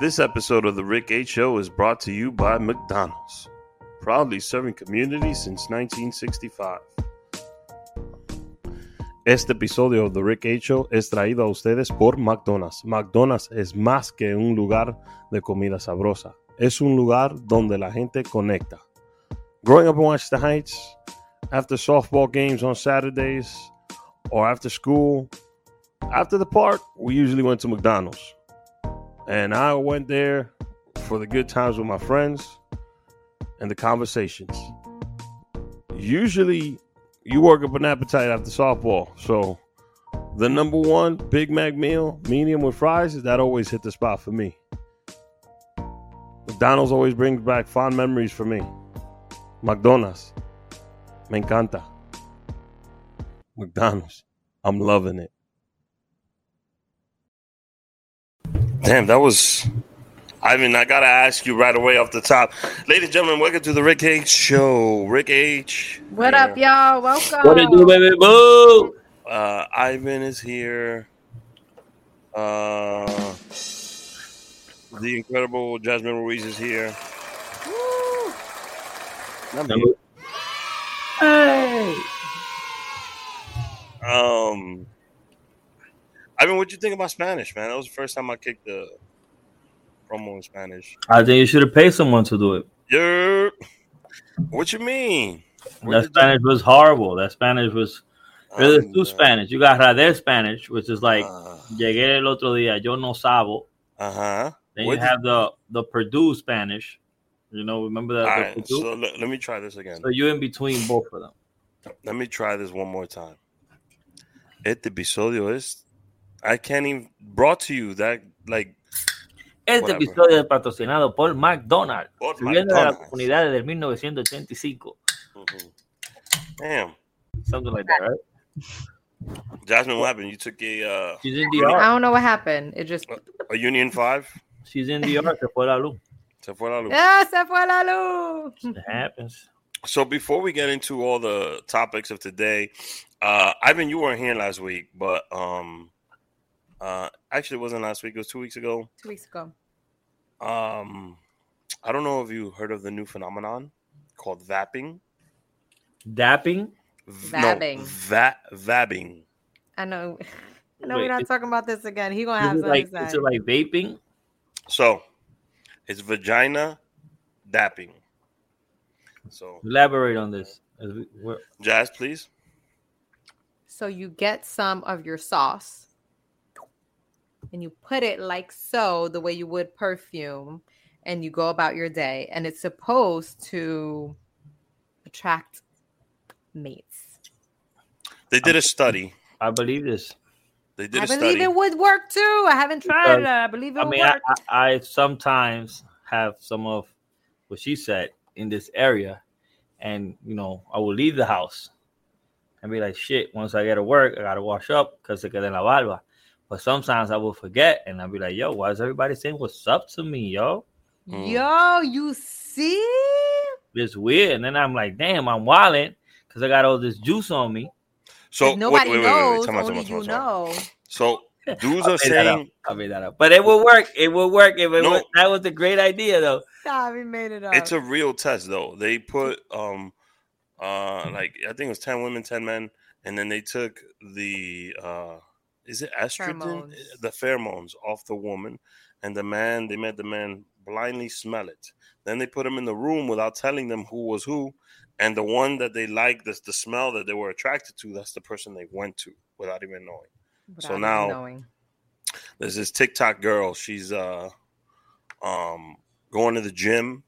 This episode of The Rick H. Show is brought to you by McDonald's, proudly serving communities since 1965. Este episodio de The Rick H. Show es traído a ustedes por McDonald's. McDonald's es más que un lugar de comida sabrosa, es un lugar donde la gente conecta. Growing up in Washington Heights, after softball games on Saturdays, or after school, after the park, we usually went to McDonald's. And I went there for the good times with my friends and the conversations. Usually, you work up an appetite after softball. So, the number one Big Mac meal, medium with fries, is that always hit the spot for me. McDonald's always brings back fond memories for me. McDonald's. Me encanta. McDonald's. I'm loving it. Damn, that was. I mean, I gotta ask you right away off the top, ladies and gentlemen. Welcome to the Rick H Show. Rick H. What here. up, y'all? Welcome. What it do, baby? Boo! Uh, Ivan is here. Uh, the incredible Jasmine Ruiz is here. Woo. Hey! Um, Ivan, what'd you think about Spanish, man? That was the first time I kicked the promo in Spanish. I think you should have paid someone to do it. Yeah. What you mean? What That you- Spanish was horrible. That Spanish was. There's Um, two Spanish. You got Rader Spanish, which is like, Uh llegué el otro día, yo no sabo. Uh huh. Then you have the the Purdue Spanish. You know, remember that? All right, so let, let me try this again. So you're in between both of them. Let me try this one more time. Este episodio es. I can't even. Brought to you that like. Este Whatever. episodio es patrocinado por McDonald's, Por subiendo de la McDonald's. comunidad del 1985. Mhm. Damn, Something like that, right? Jasmine, what happened? You took a uh, She's in I DR. don't know what happened. It just. a Union Five. She's in the DR. Se fue la luz. Se fue la luz. ¡Ah, se fue la luz! It happens. So before we get into all the topics of today, uh Ivan, you weren't here last week, but um uh actually it wasn't last week, it was two weeks ago. Two weeks ago. Um I don't know if you heard of the new phenomenon called vapping. Dapping. V- Vabbing. No, va- vabbing. I know. I know Wait, we're not talking about this again. He gonna have something like, to is it like vaping? So it's vagina dapping. So Elaborate on this. As we- we're- Jazz, please. So you get some of your sauce and you put it like so, the way you would perfume, and you go about your day. And it's supposed to attract mates. They did a study. I believe this. They did I a believe it would work too. I haven't tried it. I believe it I would mean, I, work. I, I sometimes have some of what she said in this area, and you know, I will leave the house and be like, "Shit!" Once I get to work, I gotta wash up because se queda en la barba. But sometimes I will forget, and I'll be like, "Yo, why is everybody saying what's up to me, yo?" Mm. Yo, you see? It's weird, and then I'm like, "Damn, I'm wilding because I got all this juice on me." So nobody wait, wait, wait, wait, wait. knows, Time out, only out, you out, time out. know. So dudes I are made that up. saying I made that up, but it will work. It will work. If it No. was, that was a great idea, though. Nah, we made it up. it's a real test though. They put um uh like I think it was 10 women, 10 men and then they took the uh is it estrogen Pheromones. the pheromones off the woman and the man they made the man blindly smell it. Then they put him in the room without telling them who was who and the one that they liked the, the smell that they were attracted to that's the person they went to without even knowing. so Without even now- knowing. There's this TikTok girl. She's uh um going to the gym,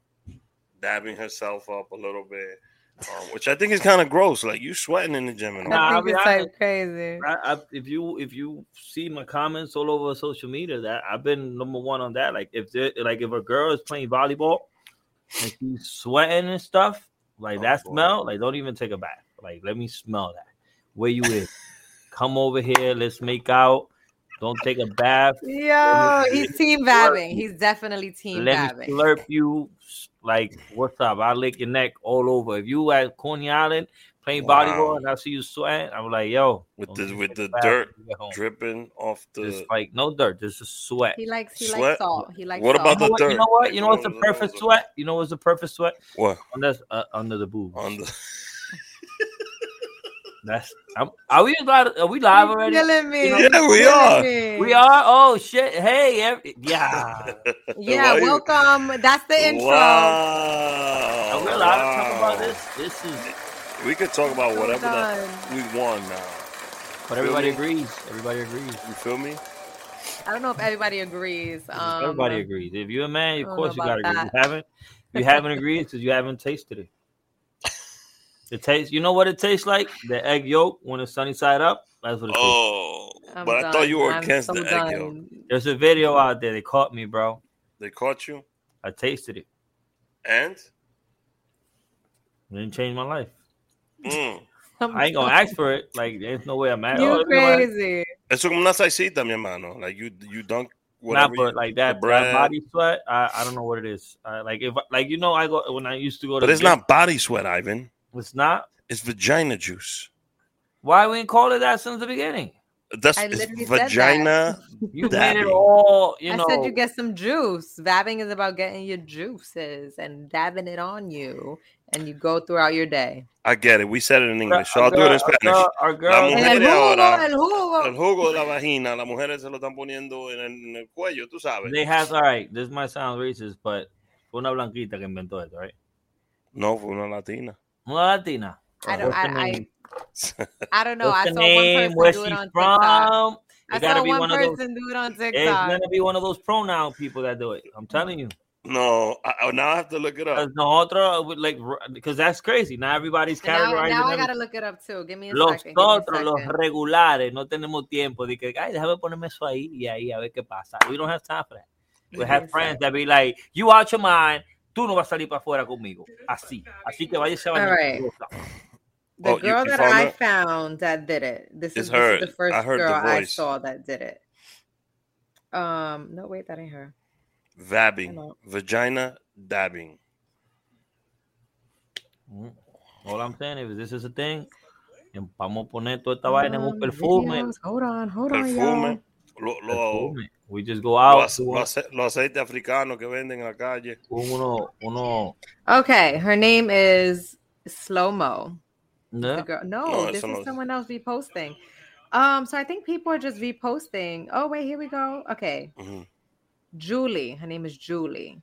dabbing herself up a little bit, um, which I think is kind of gross. Like you sweating in the gym and all. Nah, I I'll think be it's like crazy. I, I, if you if you see my comments all over social media, that I've been number one on that. Like if there, like if a girl is playing volleyball and she's sweating and stuff, like Oh, that boy. smell, like don't even take a bath. Like let me smell that. Where you is? Come over here. Let's make out. Don't take a bath. Yo, me- he's team vabbing. He's definitely team Let me slurp you. Like what's up? I lick your neck all over. If you at Coney Island, playing Wow. volleyball and I see you sweating, I'm like, yo, With the- with the dirt when you get home. dripping off It's the. like no dirt, this is sweat. He likes he Sweat? likes salt. He likes What salt. about You know the what? dirt? You know what? You know what's the what was it? perfect sweat? You know what's the perfect sweat? What Under uh, under the boobs. on the? That's I'm, are we live? Are we live He's already? killing me. You know- Yeah, we are. me. We are. Oh shit! Hey, every, yeah. Yeah, Why you- welcome. That's the intro. Wow. Are we allowed to talk about this? This is. We could talk about So whatever that we want now. But everybody Really? agrees. Everybody agrees. You feel me? I don't know if everybody agrees. Um, everybody agrees. If you're a man, of course you gotta about agree. You haven't. You haven't agreed because you haven't tasted it. It tastes. You know what it tastes like? The egg yolk when it's sunny side up. That's what it tastes. Oh, I'm but I thought you were I'm against so the egg yolk. There's a video out there. They caught me, bro. They caught you, I tasted it. and It didn't change my life. mm. I'm ain't gonna ask for it. Like, there's no way I'm at. You oh, you know what? crazy. eso como una salsita, mi hermano. Like you, you dunk Nah, whatever. but like the that, that body sweat. I, I don't know what it is. I, like if like you know I go when I used to go to. But the it's gym, not body sweat, Ivan. It's not. It's vagina juice. Why we didn't call it that since the beginning? That's I it's literally said that. vagina. You made it all. You know. I said you get some juice. Vabbing is about getting your juices and dabbing it on you, and you go throughout your day. I get it. We said it in English, so I'll do it in Spanish. Our, our girl, La mujer el jugo, ahora. el jugo. El jugo de la vagina, las mujeres se lo están poniendo en el, en el cuello, tú sabes. they have all right. This might sound racist, but fue una blanquita que inventó esto, right? No, fue una latina. Una latina. I don't. What's I, I. I don't know. What's I saw name? one Where person do it on TikTok. I It saw one one of those. person do it on TikTok. It's gonna be one of those pronoun people that do it. I'm telling you. no, I, I- now I have to look it up. Because nosotros, like, because that's crazy. Now everybody's now, categorizing now I gotta look it up too. Give me a Los second. give me a otros, los regulares, no tenemos tiempo de que, ay, déjame ponerme eso ahí y ahí a ver qué pasa. We don't have time for that. We have friends that be like, you out your mind, tú no vas a salir para afuera conmigo. Así. Así que váyase a All bañar. right. The Oh, girl that I her? found that did it. This is, her. this is the first I heard the girl I saw that did it. Um, no, wait, that ain't her. Vabbing. Vagina dabbing. Mm. All I'm saying is, this is a thing. Vamos a poner toda esta vaina en un Um, perfume. videos. Hold on, hold on, Perfume. y'all. Lo, lo, perfume. We just go out. ace- lo ace- lo aceite africano que venden en la calle. Uno, uno, Okay, her name is Slow Mo. ¿no? Girl. No, No, this is no. someone else reposting. Um, so I think people are just reposting. Oh wait, here we go. Okay, Ujú. Julie. Her name is Julie,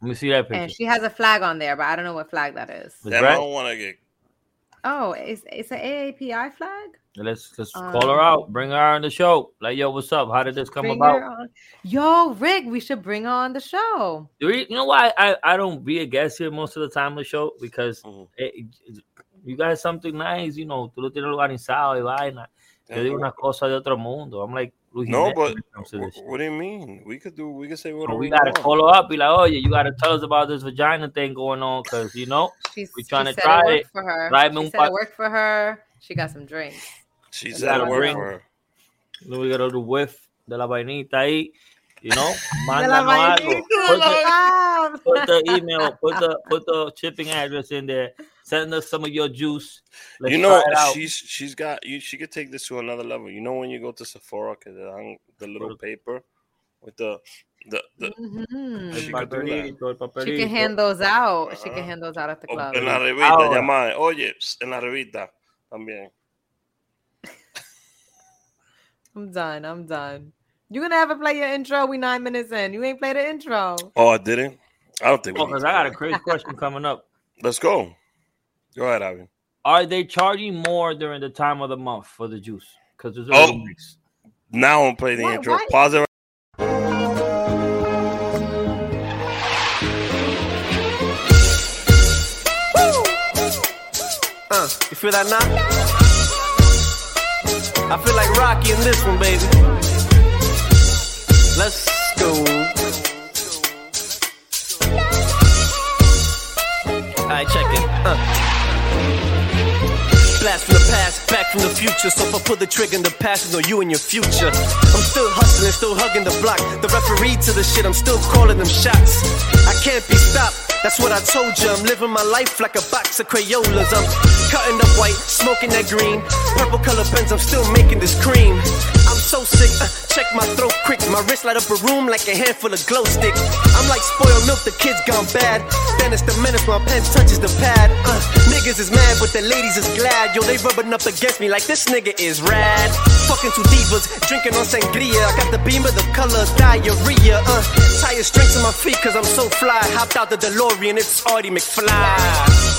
Let me see that picture. and she has a flag on there, but I don't know what flag that is. It's Damn, I don't want to get. Oh, it's it's an AAPI flag. Let's let's Um, call her out. Bring her on the show. Like, yo, what's up? How did this come about? Yo, Rick, we should bring her on the show. You re- you know why I, I don't be a guest here most of the time on the show? Because Ujú. eh, eh, you guys something nice, you know, tú lo tienes organizado y vaina. Yo digo una cosa de otro mundo. I'm like, Luis No, but when it comes to what, what do you mean? We could do. We could say what But we we gotta want. call her up, be like, oh yeah, you gotta tell us about this vagina thing going on, cause you know, She's We tryna she said try it worked it. for her. Tráeme She said pa- it worked for her. She got some drinks. She You said gotta it worked bring- for her. then we gotta do whiff de la vainita ahí, you know, mándanos algo. Put the, put the email, put the put the shipping address in there. Send us some of your juice. Let's you know, try it out. she's she's got you. She could take this to another level. You know, when you go to Sephora, cause te dan the little paper with the the the. Mhm. She could do that. papelito, She can hand those out. She Uh-huh. can hand those out at the o club. en la revista, Ahora. llamada. Oye, pss, en la revista también. I'm done. I'm done. You gonna have to play your intro? We nine minutes in. You ain't played the intro. Oh, I didn't. I don't think. we Oh, because I got a crazy question coming up. Let's go. Go ahead, Ivan. Are they charging more during the time of the month for the juice? Because there's a Oh. little mix. Now I'm playing the Why- intro. why- Pause it. Uh, you feel that now? I feel like Rocky in this one, baby. Let's go. Alright, check it. Uh. Blast from the past, back from the future. So if I pull the trigger in the past, it's no you in your future. I'm still hustling, still hugging the block. The referee to the shit, I'm still calling them shots. Can't be stopped. That's what I told you. I'm living my life like a box of Crayolas. I'm cutting up white, smoking that green. Purple color pens, I'm still making this cream. I'm so sick, uh, check my throat quick. My wrist light up a room like a handful of glow sticks. I'm like spoiled milk, the kids gone bad. Then it's the menace, my pen touches the pad. Uh, niggas is mad, but the ladies is glad. Yo, they rubbing up against me like this nigga is rad. Fucking two divas, drinking on sangria. I got the beam of the colors, diarrhea. Uh, tired strings on my feet, cause I'm so fly. Hopped out the DeLorean, it's Artie McFly.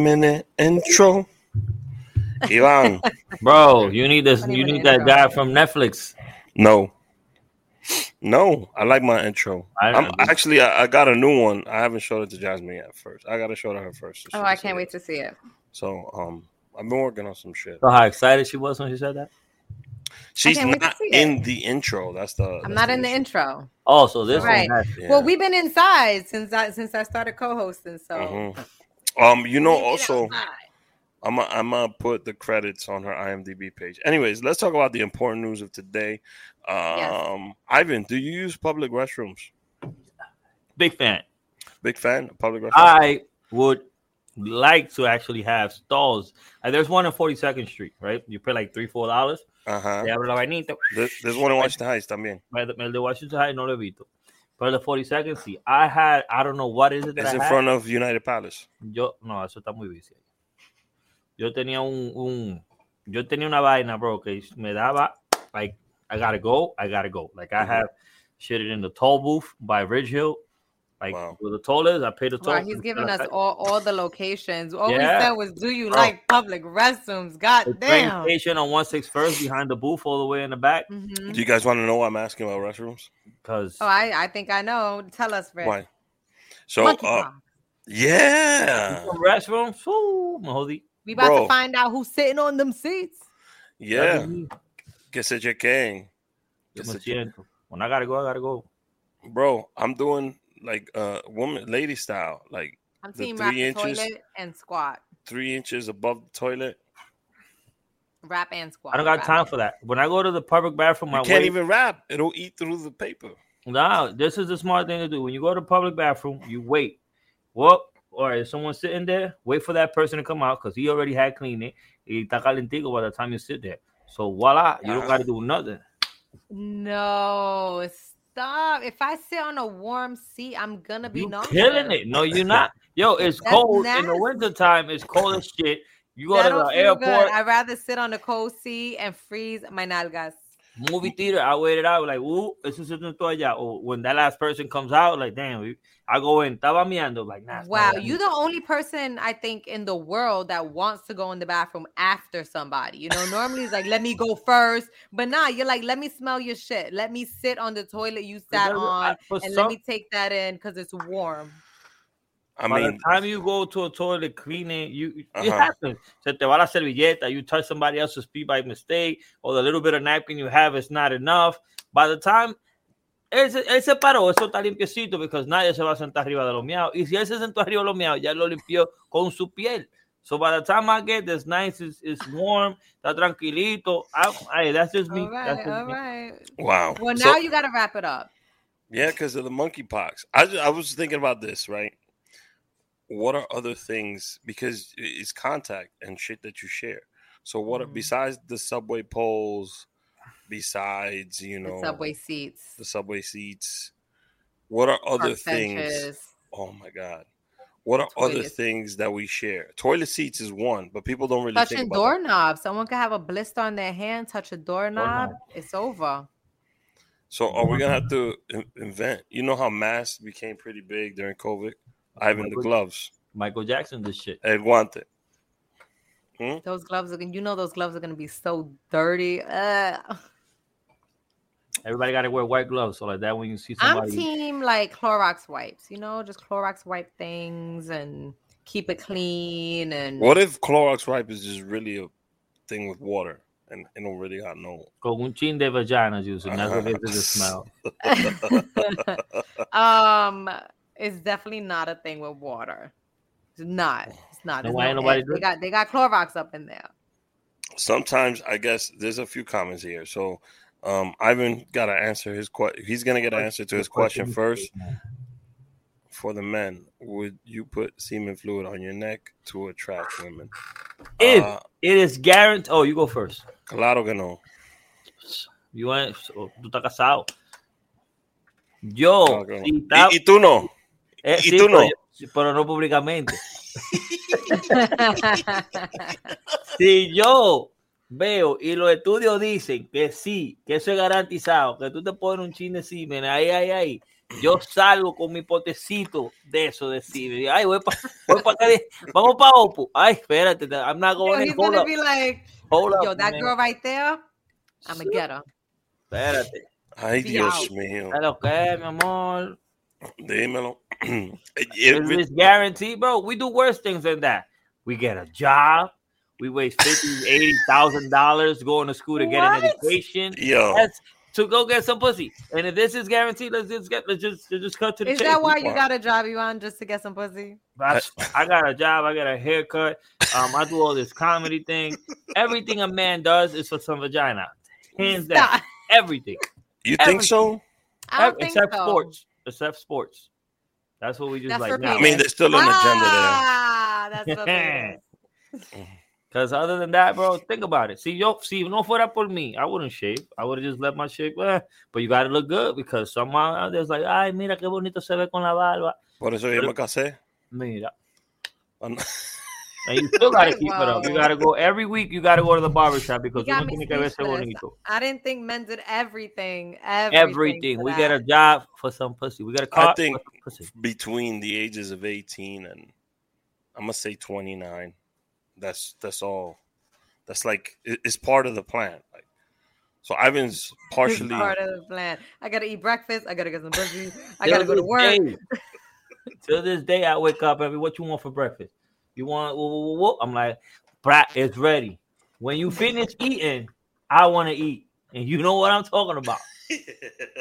Minute intro. Ivan, Bro, you need this. You need that intro. guy from Netflix. no. No, I like my intro. I- I'm actually I, I got a new one. I haven't showed it to Jasmine yet first. I gotta show it to her first. so Oh, I can't it. wait to see it. So um I've been working on some shit. So how excited she was when she said that? She's can't wait to not see it. in the intro. That's the I'm that's not in the issue. intro. Oh, so this Right. one. Has, Yeah. Well, we've been inside since I since I started co-hosting. So Mhm. Um, you know, also. I'm gonna I'm gonna put the credits on her IMDb page. Anyways, let's talk about the important news of today. Um, Yes. Ivan, do you use public restrooms? big fan. Big fan of public restrooms. I would like to actually have stalls. Uh, there's one on 42nd Street, right? You pay like three, four dollars. Ajá. Te abre la vainita. There- There's one in Washington Heights también. El el de Washington High no lo he visto. Pero the 42nd, sí. I had, I don't know what is it that It's I in had. front of United Palace. Yo, no, eso está muy bici. Yo tenía un, un, yo tenía una vaina, bro, que me daba, like, I gotta go, I gotta go. Like, I Mhm. have shit in the toll booth by Ridge Hill. Like, Wow. where the toll is, I pay the toll. Wow, he's giving us all, all the locations. All Yeah. we said was, "Do you Bro. like public restrooms?" God train damn. station on 161st behind the booth all the way in the back. Mhm. Do you guys want to know why I'm asking about restrooms? Because Oh, I, I think I know. Tell us, Rick. Why? So, uh, yeah, restrooms, ooh, me jodí. we about bro. to find out who's sitting on them seats. yeah, que it's chequen. Yo Que me se chequen. siento. When I gotta go, I gotta go. Bro, I'm doing like uh woman lady style, like I'm The team wrap three the inches- toilet and squat. three inches above the toilet. Wrap and squat. I don't got wrap time for that. When I go to the public bathroom, You I can't wait. even wrap; it'll eat through the paper. No, this is the smart thing to do. When you go to the public bathroom, you wait. Well, or if someone's sitting there, wait for that person to come out because he already had cleaned it. Y está calentico by the time you sit there. So voila, you don't got to do nothing. No, stop. If I sit on a warm seat, I'm gonna be You nauseous. killing it. No, you're not. Yo, it's That's cold in the wintertime. It's cold as shit. You go That to the feel good. airport, I'd rather sit on a cold seat and freeze my nalgas. Movie theater. I waited out like, ooh, eso se sentó allá. Or when that last person comes out, like, damn, I go in, estaba meando, like, nah. Wow, not you the only person I think in the world that wants to go in the bathroom after somebody. You know, normally it's like let me go first, but nah, you're like let me smell your shit. Let me sit on the toilet you sat on, I- and some- let me take that in because it's warm. I By mean, the time you go to a toilet cleaning, you it Uh-huh. happens. Se te va la servilleta, you touch somebody else's feet by mistake, or the little bit of napkin you have is not enough. By the time él se, él se paró, eso está limpiecito, because nadie se va a sentar arriba de los miados. Y si él se sentó arriba de los miados, ya lo limpió con su piel. So by the time I get this nice, it's, it's warm, está tranquilito. I, hey, that's just me. All right, That's just all me. right. wow. Well, So- now you got to wrap it up. Yeah, because of the monkeypox. I I was thinking about this, right? What are other things? Because it's contact and shit that you share. So what are, Mhm. besides the subway poles, besides you know The subway seats, the subway seats, what are other things? benches. Oh my god. What are other Toilets. things that we share? Toilet seats is one, but people don't really Touching doorknobs. Someone could have a blister on their hand, touch a doorknob. It's over. So are we gonna have to invent? You know how masks became pretty big during COVID? Ivan the gloves, Michael Jackson, this shit. el guante. Those gloves are gonna, you know, those gloves are gonna be so dirty. Ugh. Everybody got to wear white gloves so like that when you see somebody. I'm somebody. team like Clorox wipes, you know, just Clorox wipe things and keep it clean and What if Clorox wipe is just really a thing with water and it don't really got no? Con un chin de vagina juice, and that's what it is the smell. um it's definitely not a thing with water. It's not. It's not. Then There's why no nobody they got they got Clorox up in there. Sometimes I guess there's a few comments here. So um Ivan got to answer his question. He's gonna get an answer to his question first. For the men, would you put semen fluid on your neck to attract women? If Uh, it is guaranteed, oh, you go first. claro que no. You want, tú estás casado. Yo, Claro que no. si está- Y, y tú no. Eh, y sí, tú pero no. yo- sí, pero no públicamente. Si yo veo y los estudios dicen que sí, que eso es garantizado, que tú te pones un chin de semen, ahí, ahí, ahí, yo salgo con mi potecito de eso de semen. Ay, voy para voy pa acá, de- vamos para Opo. Ay, espérate, I'm not Yo, going in. Hold gonna up, be like, hold up, yo, that man. girl right there, I'm gonna get her. Espérate. Ay, Dios mío. ¿Sabes lo que, mi amor? Dímelo. It's It- this guarantee, bro. We do worse things than that. We get a job. We waste fifty, eighty thousand dollars going to school to get an education. Yo, That's to go get some pussy. And if this is guaranteed, let's just get let's just let's just cut to the Is chase. that why you got a job you on just to get some pussy? That's- I got a job. I got a haircut. Um, I do all this comedy thing. Everything a man does is for some vagina. Hands down, everything. you think so? I don't think except so. sports. Except sports. That's what we just That's like now. I mean, there's still an agenda there. Ah, that's what it is. Because other than that, bro, think about it. See, yo, see, no fuera por me, I wouldn't shave. I would have just let my shave. eh, but you got to look good because someone out there's like, ay, mira qué bonito se ve con la barba. Por eso yo me casé. Mira. And you still got to Right, keep it up. You got to go every week. You got to go to the barbershop because You uno got me tiene que verse bonito. I didn't think men did everything. Everything. Everything. We that. get a job for some pussy. We got a car I think- for some pussy. between the ages of 18 and I'm gonna say 29. That's that's all. That's like it- it's part of the plan. Like so, Ivan's It's partially. part of the plan. I gotta eat breakfast. I gotta get some pussy. I gotta go to work. day- Till this day, I wake up every. What you want for breakfast? You want? whoa, whoa, whoa. I'm like, brat, it's ready. When you finish eating, I want to eat, and you know what I'm talking about.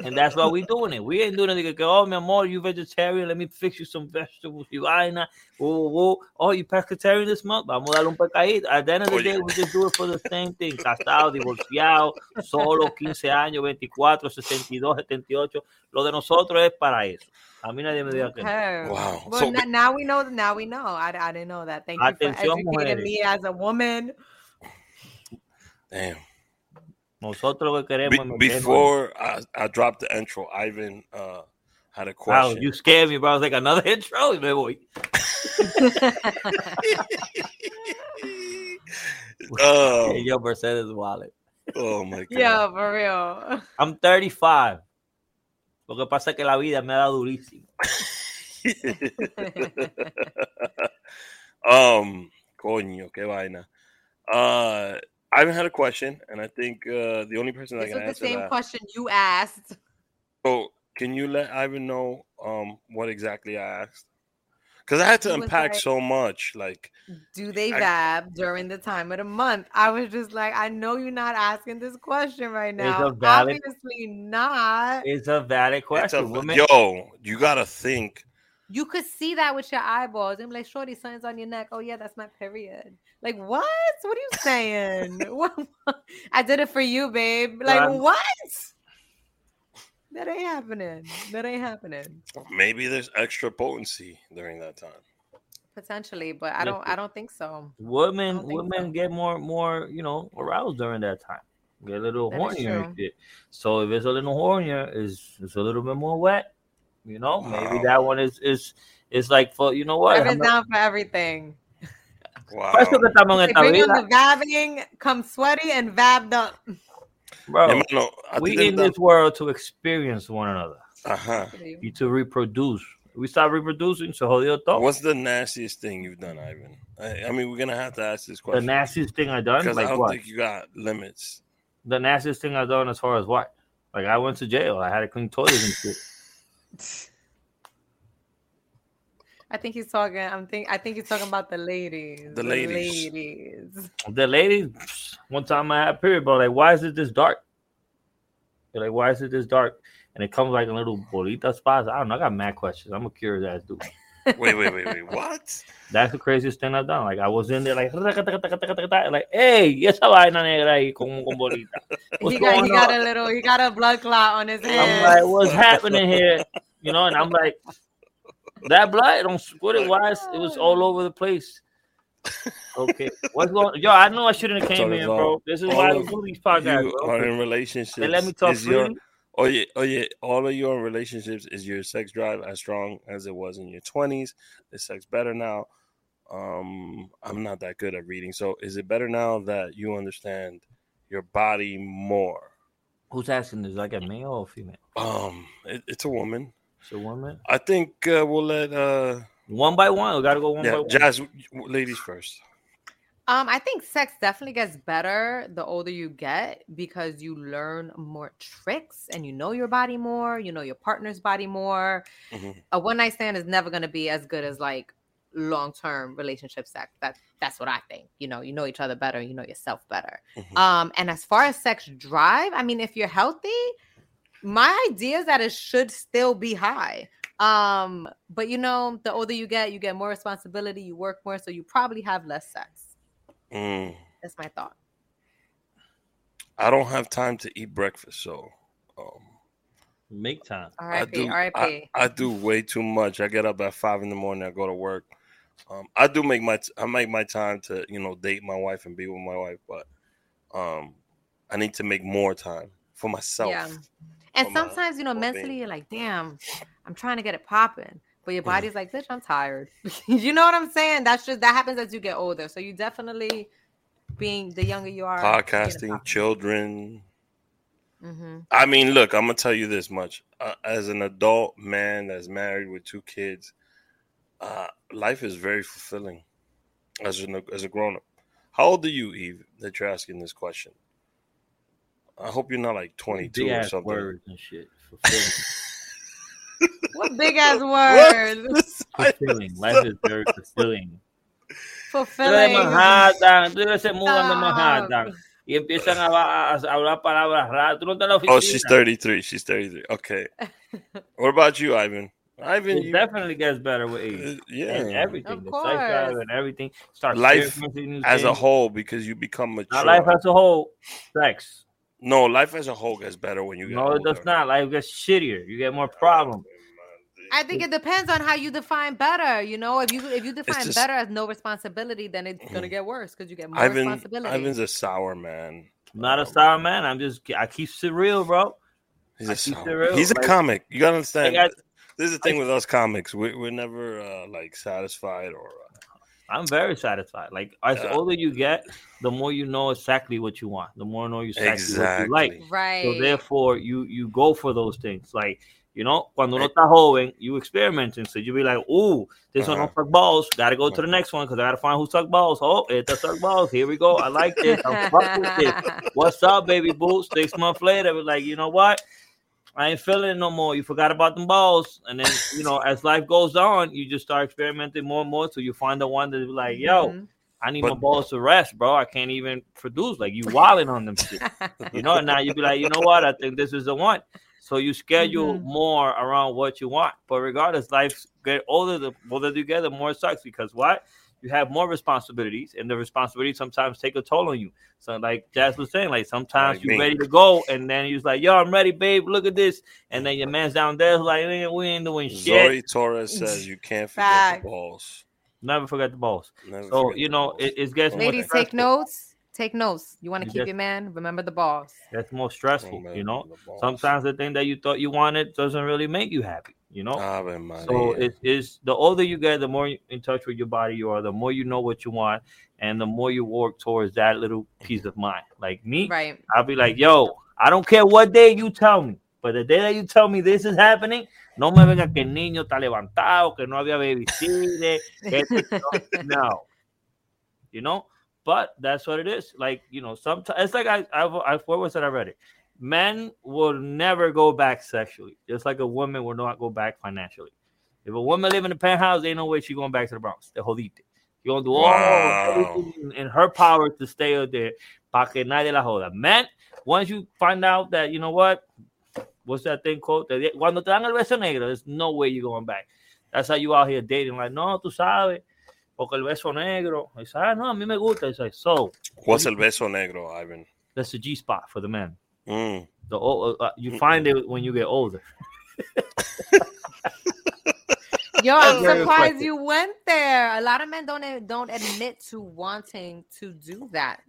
And that's why we're doing it. We ain't doing it. Like, oh, mi amor, you vegetarian? Let me fix you some vegetables. You vaina. Whoa, whoa, whoa. Oh, you pescatarian this month? Vamos a darle un pecadito. At the end of the oh, day, we just do it for the same thing. Casado, divorciado, solo, 15 años, 24, 62, 78. Lo de nosotros es para eso. A mí nadie me diga que Wow. Well, So- now we know. Now we know. I, I didn't know that. Thank you for educating mujeres. me as a woman. Damn. Nosotros que queremos Be- before I, I dropped the intro, Ivan uh, had a question. Wow, question. you scared me, bro. I was like, another intro? Y me voy. Oh, Hey, yo, Mercedes wallet. oh my god. yeah, for real. I'm 35. Lo que pasa es que la vida me ha dado durísimo. um, coño, qué vaina. Uh, Ivan had a question, and I think uh, the only person that This can was the same that. question you asked. So, can you let Ivan know um what exactly I asked? Because I had to unpack like- so much. Like, Do they I- vab during the time of the month? I was just like, I know you're not asking this question right It's now. a valid- Obviously not. It's a valid question. a, women. yo, you gotta think. You could see that with your eyeballs. And be like, Shorty, something's on your neck. Oh, yeah, that's my period. Like, what? What are you saying? what? I did it for you, babe. Like, Um, what? That ain't happening. That ain't happening. Maybe there's extra potency during that time. Potentially, but I don't I don't think so. women think women so. get more more you know aroused during that time get a little That is hornier and shit so if it's a little hornier is it's a little bit more wet you know maybe Wow. that one is is is like for you know what Evan's I'm not- down for everything. Wow. Por eso que estamos en They esta bring on the vabbing, come sweaty and vabbed up. Bro. Hermano, we in this world to experience one another Ajá. y to reproduce. We start reproducing, so jodió todo. What's the nastiest thing you've done, Ivan? I, I mean, we're gonna have to ask this question. the question nastiest thing I done? because I Like don't what? think you got limits. The nastiest thing I done as far as what? Like I went to jail. I had to clean toilets and shit. I think he's talking. I'm think. I think he's talking about the ladies. The ladies. The ladies. The ladies, one time I had a period, but like, why is it this dark? They're like, why is it this dark? And it comes like a little bolita spots. I don't know. I got mad questions. I'm a curious ass dude. Wait, wait, wait, wait. What? That's the craziest thing I've done. Like I was in there, like, like, hey, y esa vaina negra ahí con, con bolita. What's He got, he going got on? a little. He got a blood clot on his I'm like, what's happening here? You know, and I'm like, that blood don't what it was. It was all over the place. Okay, what's going? Yo, I know I shouldn't have came in, bro. This is why we do these podcasts, You bro. are in relationships. They let me talk Is your- freely. Oh yeah, oh yeah. All of your relationships is your sex drive as strong as it was in your twenties? Is sex better now? Um, I'm not that good at reading. So is it better now that you understand your body more? Who's asking this? Like a male or female? Um, it, it's a woman. It's one woman. I think uh, we'll let uh One by one. We gotta go one by one. Jazz ladies first. Um, I think sex definitely gets better the older you get because you learn more tricks and you know your body more, you know your partner's body more. Mhm. A one night stand is never gonna be as good as like long term relationship sex. That that's what I think. You know, you know each other better, you know yourself better. Mhm. Um, and as far as sex drive, I mean, if you're healthy, my idea is that it should still be high. Um, but you know, the older you get, you get more responsibility, you work more, so you probably have less sex. Mm, That's my thought. I don't have time to eat breakfast, so um, Make time. I do. R.I.P. I, I do way too much. I get up at five in the morning. I go to work. Um, I do make my I make my time to you know date my wife and be with my wife, but um, I need to make more time for myself. Yeah. And sometimes, you know, mentally you're like, damn, I'm trying to get it popping. But your Mhm. body's like, bitch, I'm tired. you know what I'm saying? That's just that happens as you get older. So you definitely being the younger you are. Podcasting, children. hmm I mean, look, I'm gonna tell you this much: uh, as an adult man that's married with two kids, uh, life is very fulfilling. As a as a grown up, how old are you, Eve? That you're asking this question. I hope you're not like 22 Big or ass something. words and shit. Fulfilling. What big ass words. fulfilling. Life is very fulfilling. Tú de Fulfilling. Tú se mudan de Stop. Manhattan y empiezan a, a- a hablar palabras raras. Tú no estás en la oficina. Oh, she's 33. She's 33. Okay. what about you, Ivan? Ivan, It you, definitely gets better with age. uh, And yeah, everything, Of the sex drive course. and everything. Start Life experiencing new as a whole, because you become mature. Not life as a whole. Sex. No, life as a whole gets better when you get No, it does not. Life gets shittier. You get more problems. I think it depends on how you define better. You know, if you if you define just- better as no responsibility, then it's gonna Mhm. get worse because you get more Ivan, responsibility. Ivan's a sour man. I'm not a Um, sour man. I'm just I keep it real, bro. He's I a keep it sour. real, He's a comic. You gotta understand. Like, I- this is the thing with us comics. We, we're never uh, like satisfied or. I'm very satisfied. Like as Yeah. older you get, the more you know exactly what you want. The more you know exactly, exactly. what you like. right. So therefore, you you go for those things. Like you know, cuando uno está joven, you experimenting. So you be like, "Ooh, this one Uh-huh. don't suck balls. Got to go to the next one because I got to find who suck balls. Oh, it does suck balls. Here we go. I like this. I'm fuck with this. What's up, baby boo? Six months later, we're like, you know what? I ain't feeling it no more. You forgot about them balls, and then you know, as life goes on, you just start experimenting more and more. So you find the one that's like, yo, Mhm. I need my balls to rest, bro. I can't even produce. Like you wilding on them shit you know, and now you be like, you know what? I think this is the one. So you schedule Mhm. more around what you want. But regardless, life get older, the older you get, the more it sucks because what? You have more responsibilities, and the responsibilities sometimes take a toll on you. So, like Jazz was saying, like sometimes Like you're me. ready to go, and then you're like, "Yo, I'm ready, babe. Look at this." And then your man's down there like, "We ain't- "We ain't doing shit." Zoe Torres says you can't forget Facts. the balls. Never forget the balls. Never So you know, balls. it, it gets more Ladies, take notes. Take notes. You want to keep just- your man? Remember the balls. That's more stressful. Oh, man, you know, the sometimes the thing that you thought you wanted doesn't really make you happy. You know, ah, Ave Maria. So it is the older you get, the more in touch with your body you are, the more you know what you want, and the more you work towards that little peace of mind. Like me, Right. I'll be like, yo, I don't care what day you tell me, but the day that you tell me this is happening, no me venga que el niño está levantado, que no había babysitter, que no, you know. But that's what it is. Like you know, sometimes it's like I, I've, I've where was it? I read it. Men will never go back sexually, just like a woman will not go back financially. If a woman live in a penthouse, ain't no way she going back to the Bronx. Te jodiste. You're gonna do all Wow. in her power to stay out there para que nadie la joda. Man, once you find out that you know what, what's that thing called? Cuando te dan el beso negro, there's no way you're going back. That's how you out here dating. Like, no, tú sabes, porque el beso negro. It's, ah, no, a mí me gusta. It's like, so What's el beso negro, Ivan? that's the G spot for the man. Mm. The o- uh, you find it when you get older. Yo, I'm surprised you went there. A lot of men don't don't admit to wanting to do that.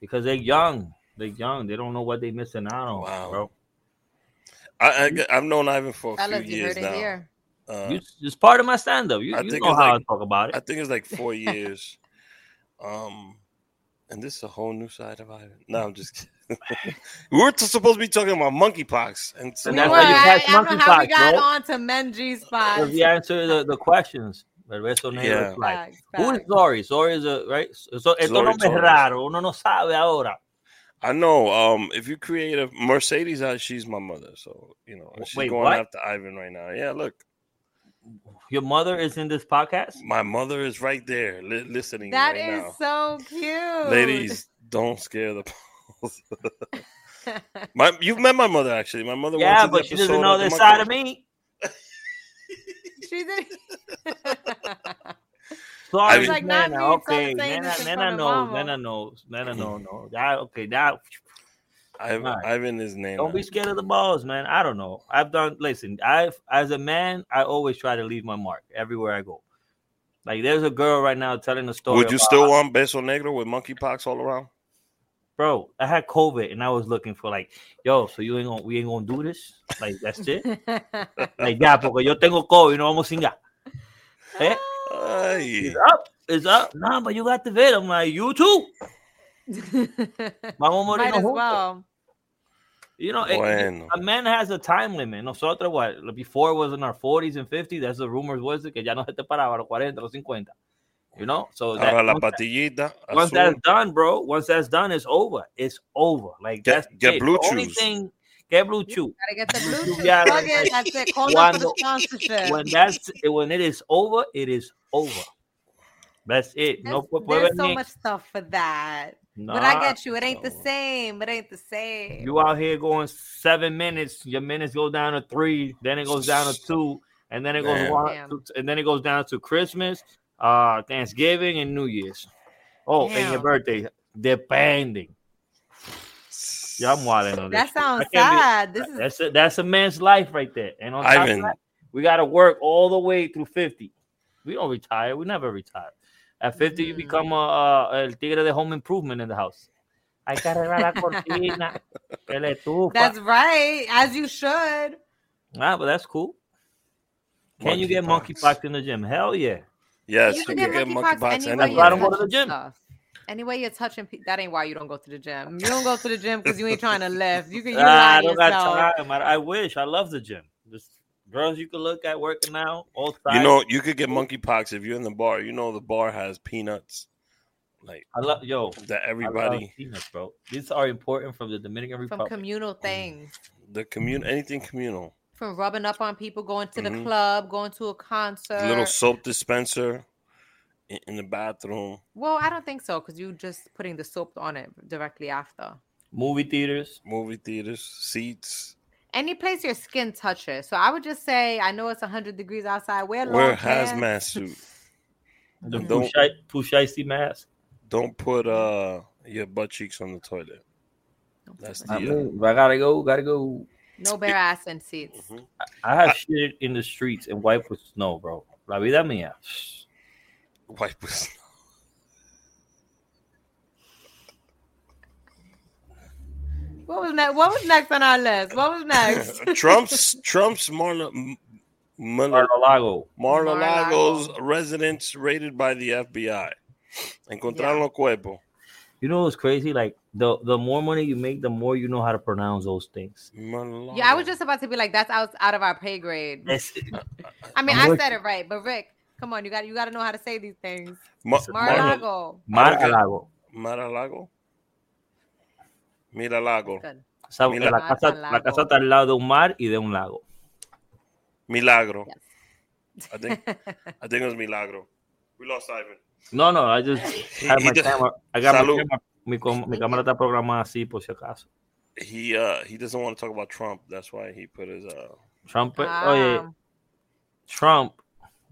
because they're young. They're young. They don't know what they're missing out on, Wow. bro. I, I have known Ivan for a Fellas, few you years heard it now. here. Uh, You, it's part of my stand-up. You, I you think know it's how like- I talk about it. I think it's like four years. Um, and this is a whole new side of Ivan. No, I'm just kidding. we were t- supposed to be talking about monkeypox, and And so We that's were. why you I, catch I don't know how we got bro. on to men G spots. Because we answer the, the questions. El beso negro Yeah. is like, Facts, who is facts. Zori? Zori is a right. So esto Zori no es Torres. raro. Uno no sabe ahora. I know. Um, if you create a Mercedes, uh, she's my mother, so you know she's Wait, going what? after Ivan right now. Yeah, look, Your mother is in this podcast. my mother is right there li- listening That right is now. so cute. Ladies, don't scare the. my, you've met my mother actually. My mother. Yeah, went to the but she doesn't know this side Monkey- of me. she did. Sorry, was like, not Nana. me Okay, telling- saying Nana, this in Nana knows. Nana knows. Nana no, no. That okay. That Ivan, Alright. Ivan is named. don't be scared of the balls, man. I don't know. I've done. Listen, I've as a man, I always try to leave my mark everywhere I go. Like there's a girl right now telling a story. Would you about- still want beso negro with monkeypox all around? Bro? I had COVID and I was looking for like, yo, so you ain't gonna we ain't gonna do this? Like that's it? like ya, porque yo tengo COVID, no vamos a cingar. Eh? Ay. It's up, it's up. Nah, but you got the vid. I'm like, you too. Vamos a morir Might as juntos. well. You know, it- a man has a time limit. Nosotros, what, before it was in our 40s and 50s, that's the rumors was it, que ya no se te paraba a los 40, a los 50. You know, so that, Ahora la once, that- patillita. once that's done, bro, once that's done, it's over. It's over. Like, Get- that's get it. blue The only thing, get BlueChew. Gotta get the Bluetooth. Yeah, Plug like- it. That's it. Call them for the sponsorship. When that's when it is over, it is over. That's it. no There's, so much stuff for that. Nah, But I get you. It ain't the same. It ain't the same. You out here going seven minutes, your minutes go down to three, then it goes down to two, and then it goes one, Damn. and then it goes down to Christmas, uh, Thanksgiving, and New Year's. Oh, and your birthday, depending. Yeah, I'm wilding on this. that sounds I can't be- sad. This is That's a, that's a man's life right there. And on top Ivan. of that, we got to work all the way through 50. We don't retire. We never retire. At 50, you Mhm. become a, a el tigre de home improvement in the house. Hay que arreglar la cortina, que la estufa. that's right. As you should. Ah, but that's cool. Can you get monkeypox in the gym? Hell yeah. Yes, you you can can get get monkeypox monkeypox anywhere That's you're why I don't go to the gym. stuff. Anyway, you're touching. Pe- that ain't why you don't go to the gym. You don't go to the gym because you ain't trying to lift. You can. You I don't got time. I, I wish. I love the gym. Just girls you can look at working out. All sides. You know, you could get monkeypox if you're in the bar. You know, the bar has peanuts, like I love yo. that. Everybody, peanuts, bro. These are important from the Dominican Republic. From communal things. the commun, anything communal. From rubbing up on people, going to the Mhm. club, going to a concert. little soap dispenser in, in the bathroom. Well, I don't think so because you're just putting the soap on it directly after. Movie theaters. movie theaters, seats. Any place your skin touches. So I would just say, I know it's 100 degrees outside. Wear long Wear a pants. hazmat suit. The And don't- Pushaisi mask. Don't put uh your butt cheeks on the toilet. Don't put That's it- the- I, Yeah. mean, I gotta go. Gotta go. No bare ass in seats. Mhm. I have shit in the streets and wipe with snow, bro. La vida mía. Wipe with snow. What was next? What was next on our list? What was next? Trump's Trump's Marla M- Mar- Mar-a-Lago. Mar-a-Lago's Mar-a-Lago. residence raided by the FBI. Encontraron Yeah. los cuerpos. You know what's crazy? Like the the more money you make, the more you know how to pronounce those things. Mar-a-Lago. yeah, I was just about to be like, that's out, out of our pay grade. That's I mean, I'm I with said it right, but Rick, come on, you got you got to know how to say these things. Ma- Mar- Mar-a-Lago. Mar-a-Lago. Mar-a-Lago. Miralago. Good. Esa- Mila- la, casa, la casa está al lado de un mar y de un lago. Milagro. Yes. I think I think it was Milagro. We lost Ivan. No, no, I just had he my camera. I got my camera. Mi, com- mi cámara está programada así por si acaso. He uh he doesn't want to talk about Trump. That's why he put his uh Trump, Ah, oye, Trump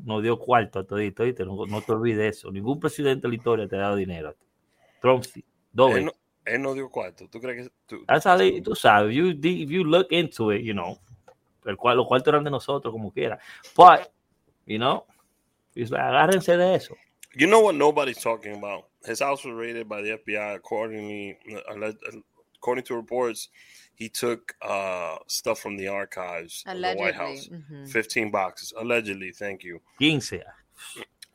nos dio cuarto a todito, ¿oíste? No, no te olvides eso. Ningún presidente de la historia te ha dado dinero. Trump sí, doble. él no, él no dio cuarto. ¿Tú crees que tú, That's how they- tú sabes, you, if you look into it, you know, el cual, los cuartos eran de nosotros como quiera. But, you know, it's like, agárrense de eso. You know what nobody's talking about? His house was raided by the FBI. Accordingly, according to reports, he took uh, stuff from the archives of the White House. Allegedly. mhm. 15 boxes, allegedly. Thank you. 15.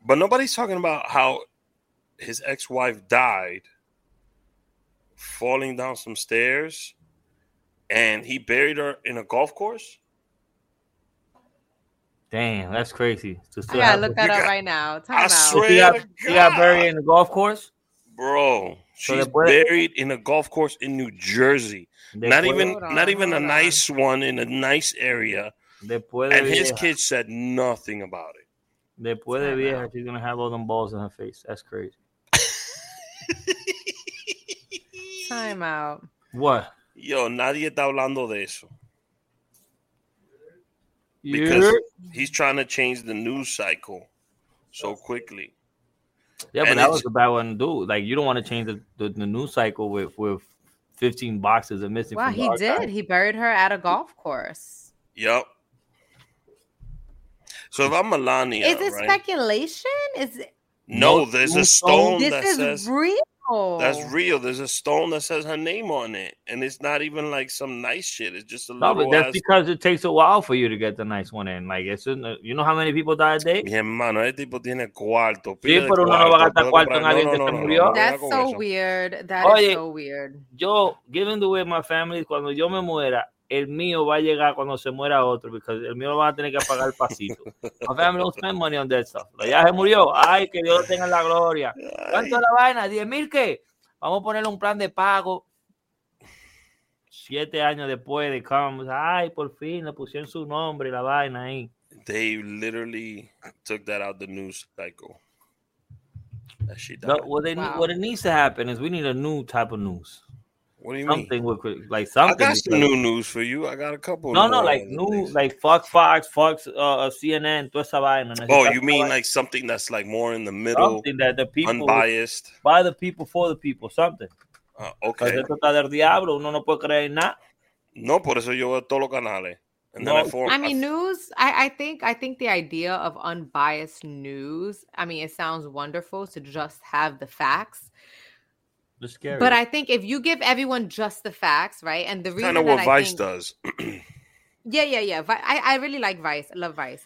But nobody's talking about how his ex-wife died falling down some stairs, and he buried her in a golf course. Damn, that's crazy. To I still gotta have- look that up got- right now. Time I out. swear- he got, to he got buried in the golf course. Bro, she's después- buried in a golf course in New Jersey. not even on, not even a hold on. nice one in a nice area Después and his vieja, kids said nothing about it después de Time vieja, she's gonna have all them balls in her face. That's crazy. Time out. What? yo nadie está hablando de eso Yeah. because he's trying to change the news cycle so quickly Yeah, but And that was a bad one to do. Like you don't want to change the, the, the news cycle with with 15 boxes of missing. Wow, from he archive. did. He buried her at a golf course. yep so if i'm melania is it right? speculation? Is it, no No there's a stone? stone this that is says real? That's oh. real there's a stone that says her name on it and it's not even like some nice shit it's just a No, little but that's ass- because it takes a while for you to get the nice one in. Like it's uh, you know how many people die a day. Mi hermano, ese tipo tiene cuarto. Sí, pero uno no va a gastar cuarto en alguien que se no, no, murió. no, no, That's so weird. That is Oye. so weird. Yo, given the way my family, cuando yo me muera, el mío va a llegar cuando se muera otro, porque el mío lo van a tener que pagar el pasito. My family don't spend money on that stuff. Ya se murió. Ay, que Dios tenga en la gloria. ¿Cuánto es la vaina? ¿10 mil qué? Vamos a ponerle un plan de pago. Siete años después de Comes, ay, por fin le pusieron su nombre y la vaina ahí. They literally took that out the news cycle. That shit No, died. what, they, Wow. what it needs to happen is we need a new type of news. What do you mean? Something with like I got some new news for you. I got a couple. no, no, like other new, things. like Fox, Fox, Fox, uh, CNN, toda esa vaina. Oh, you mean like something that's like more in the middle, something that the people unbiased? by the people for the people, something. Uh, okay. esto está del diablo, uno no puede creer nada. No, por eso yo veo todos los canales. And then No, I form. I mean, news. I, I think I think the idea of unbiased news. I mean, it sounds wonderful to just have the facts, It's scary. but I think if you give everyone just the facts, right? And the reason kind of what I Vice think, does. Yeah, yeah, yeah. I, I really like Vice. I love Vice.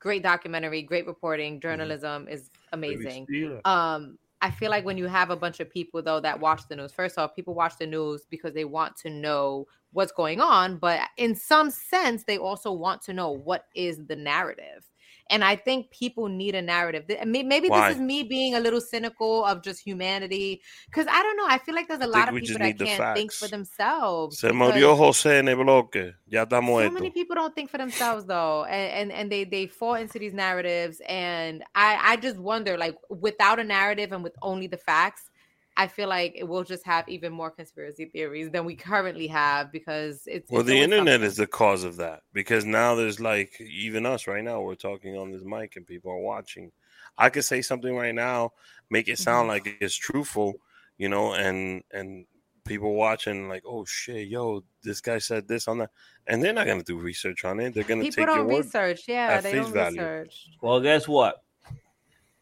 Great documentary, great reporting. Journalism is amazing. Um, I feel like when you have a bunch of people though that watch the news, first off, people watch the news because they want to know what's going on, but in some sense, they also want to know what is the narrative. And I think people need a narrative. Maybe Why? this is me being a little cynical of just humanity, because I don't know. I feel like there's a lot of people that can't think for themselves. Se murió José en el bloque. Ya está muerto. so many people don't think for themselves though and, and and they they fall into these narratives and i i just wonder like without a narrative and with only the facts i feel like it will just have even more conspiracy theories than we currently have because it's Well, it's the internet something. is the cause of that because now there's like even us right now we're talking on this mic and people are watching. I could say something right now, make it sound Mm-hmm. like it's truthful, you know, and and people watching like, oh shit, yo, this guy said this on that, and they're not gonna do research on it. They're gonna people take your don't word. research yeah at they face don't value. research Well, guess what?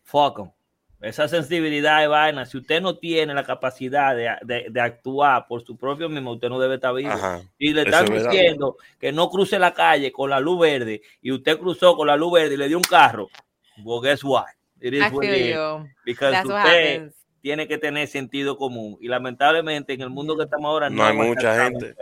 Fuck 'em. Esa sensibilidad de vaina, si usted no tiene la capacidad de, de- de actuar por su propio mismo, usted no debe estar vivo. Ajá. Y le están es verdad. diciendo que no cruce la calle con la luz verde y usted cruzó con la luz verde y le dio un carro. Well, guess what? It is what it is. Because that's what usted happens tiene que tener sentido común. Y lamentablemente en el mundo que estamos ahora No hay mucha gente.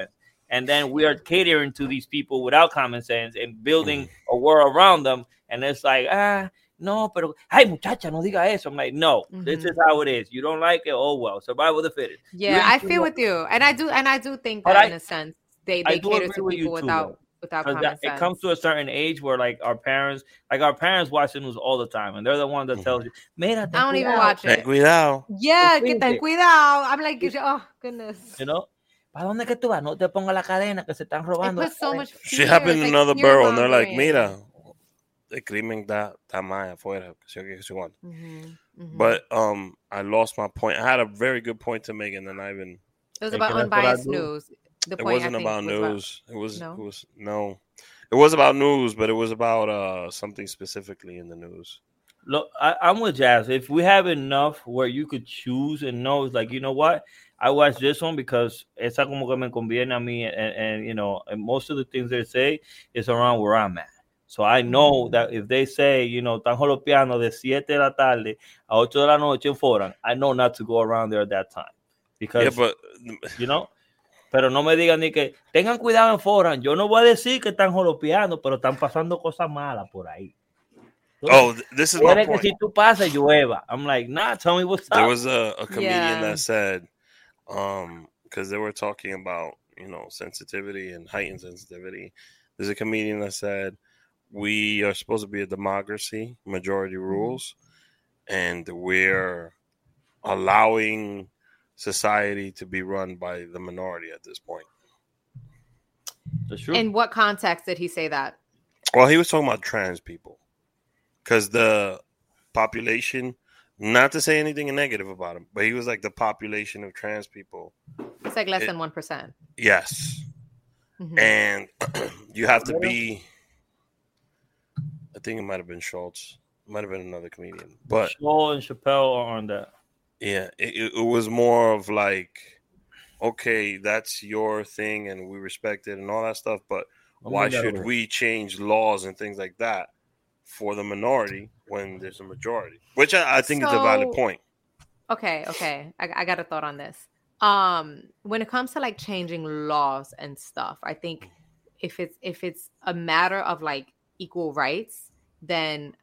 And then we are catering to these people without common sense and building Mm. a world around them. And it's like, ah, no, pero, ay, muchacha, no diga eso. I'm like, no, this Mhm. is how it is. You don't like it, oh well, survival of the fittest. Yeah, I feel much. with you, and I do, and I do think that I- in a sense they they cater to you people too, without though. without 'Cause common that- sense. it comes to a certain age where like our parents, like our parents watch the news all the time, and they're the ones that tells you, Mira, ten I don't even watch it. cuidado. Yeah, que ten Fíjate. cuidado. I'm like, oh goodness. You know, ¿para dónde que tú vas? No te ponga la cadena que se están robando. so much. She happened in like another borough, and they're like, fear-mongering. mira, el crimen está, está más afuera. que sé yo, que sé cuánto." Mhm, mhm. But um, I lost my point. I had a very good point to make, and then I even it was about can I- what I unbiased news. The it point I wasn't think about was about- news. It was No? it was no. It was about news, but it was about uh something specifically in the news. Look, I, I'm with Jazz. If we have enough where you could choose and know, it's like you know what, I watch this one because esa como que me conviene a mí, and, and you know, and most of the things they say is around where I'm at. So I know that if they say, you know, tan jolopeando de 7 de la tarde a 8 de la noche en Foran, I know not to go around there at that time. Because, Yeah, but you know, pero no me digan ni que tengan cuidado en Foran. Yo no voy a decir que están jolopeando, pero están pasando cosas malas por ahí. oh, th- this is my Quiere que point. si tú pasas llueva. I'm like, nah, tell me what's There up. There was a, a comedian Yeah. that said, um, because they were talking about you know sensitivity and heightened sensitivity. There's a comedian that said we are supposed to be a democracy, majority rules, and we're allowing society to be run by the minority at this point. That's true. In what context did he say that? Well, he was talking about trans people because the population. Not to say anything negative about him, but he was like the population of trans people. It's like less It- than one percent. Yes, Mhm. and you have to be. I think it might have been Schulz. It might have been another comedian, but Shaw and Chappelle are on that. yeah, it, it it was more of like, okay, that's your thing, and we respect it and all that stuff. But I'm why should over. we change laws and things like that for the minority when there's a majority? Which I, I think is a valid point. Okay, okay. I, I got a thought on this. Um, when it comes to like changing laws and stuff, I think if it's if it's a matter of like equal rights, then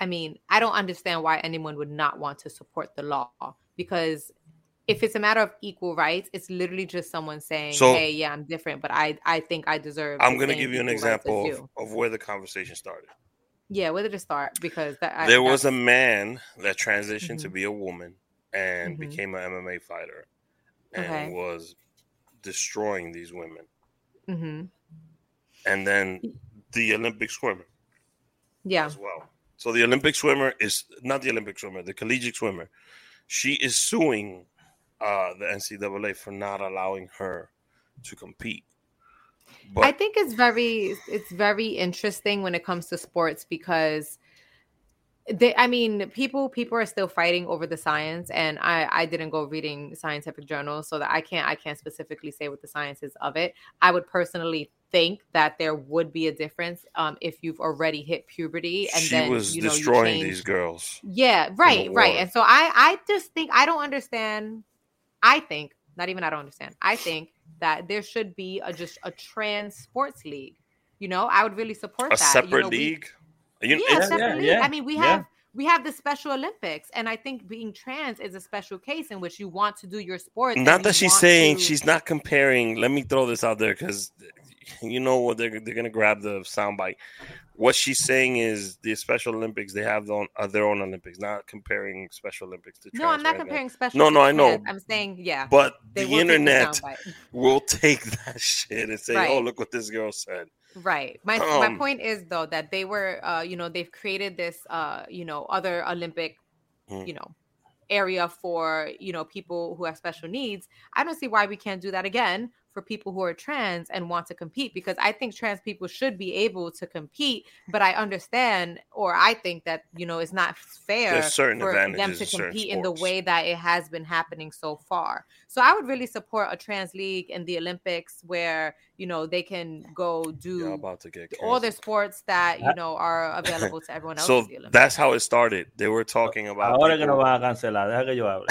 I mean, I don't understand why anyone would not want to support the law because if it's a matter of equal rights, it's literally just someone saying, So- "Hey, yeah, I'm different, but I I think I deserve." I'm going to give you an equal rights as example of, of where the conversation started. Yeah, where did it start? Because that I, there was a man that transitioned to Mhm. be a woman and Mhm. became an MMA fighter and Okay. was destroying these women. Mhm. And then the Olympic swimmer yeah. as well. So the Olympic swimmer is not the Olympic swimmer, the collegiate swimmer. She is suing uh, the NCAA for not allowing her to compete. But I think it's very it's very interesting when it comes to sports because they I mean people people are still fighting over the science and I I didn't go reading scientific journals so that I can't I can't specifically say what the science is of it. I would personally think that there would be a difference um if you've already hit puberty and she then was you know destroying you these girls. yeah, right, right. And so I I just think I don't understand. I think not even I don't understand. I think that there should be a just a trans sports league. You know, I would really support A that. separate you know, we- league. You, yeah, yeah, I mean, we have we have the Special Olympics, and I think being trans is a special case in which you want to do your sport. not that she's saying to- she's not comparing. Let me throw this out there because you know what they're they're gonna grab the soundbite. What she's saying is the Special Olympics they have their own, uh, their own Olympics, not comparing Special Olympics to. No, I'm not right now. comparing special. No, no, I know. I'm saying yeah. But the internet will take that shit and say, "Oh, look what this girl said." Right. My my Um, point is though that they were uh you know they've created this uh you know other Olympic Mm. you know area for you know people who have special needs. I don't see why we can't do that again for people who are trans and want to compete because I think trans people should be able to compete, but I understand or I think that you know it's not fair certain for them to compete in the way that it has been happening so far. So I would really support a trans league in the Olympics where you know they can go do about to get all the sports that you know are available to everyone else. So in the Olympics. that's how it started. They were talking about. Ahora que people- nos van a cancelar, deja que yo hable.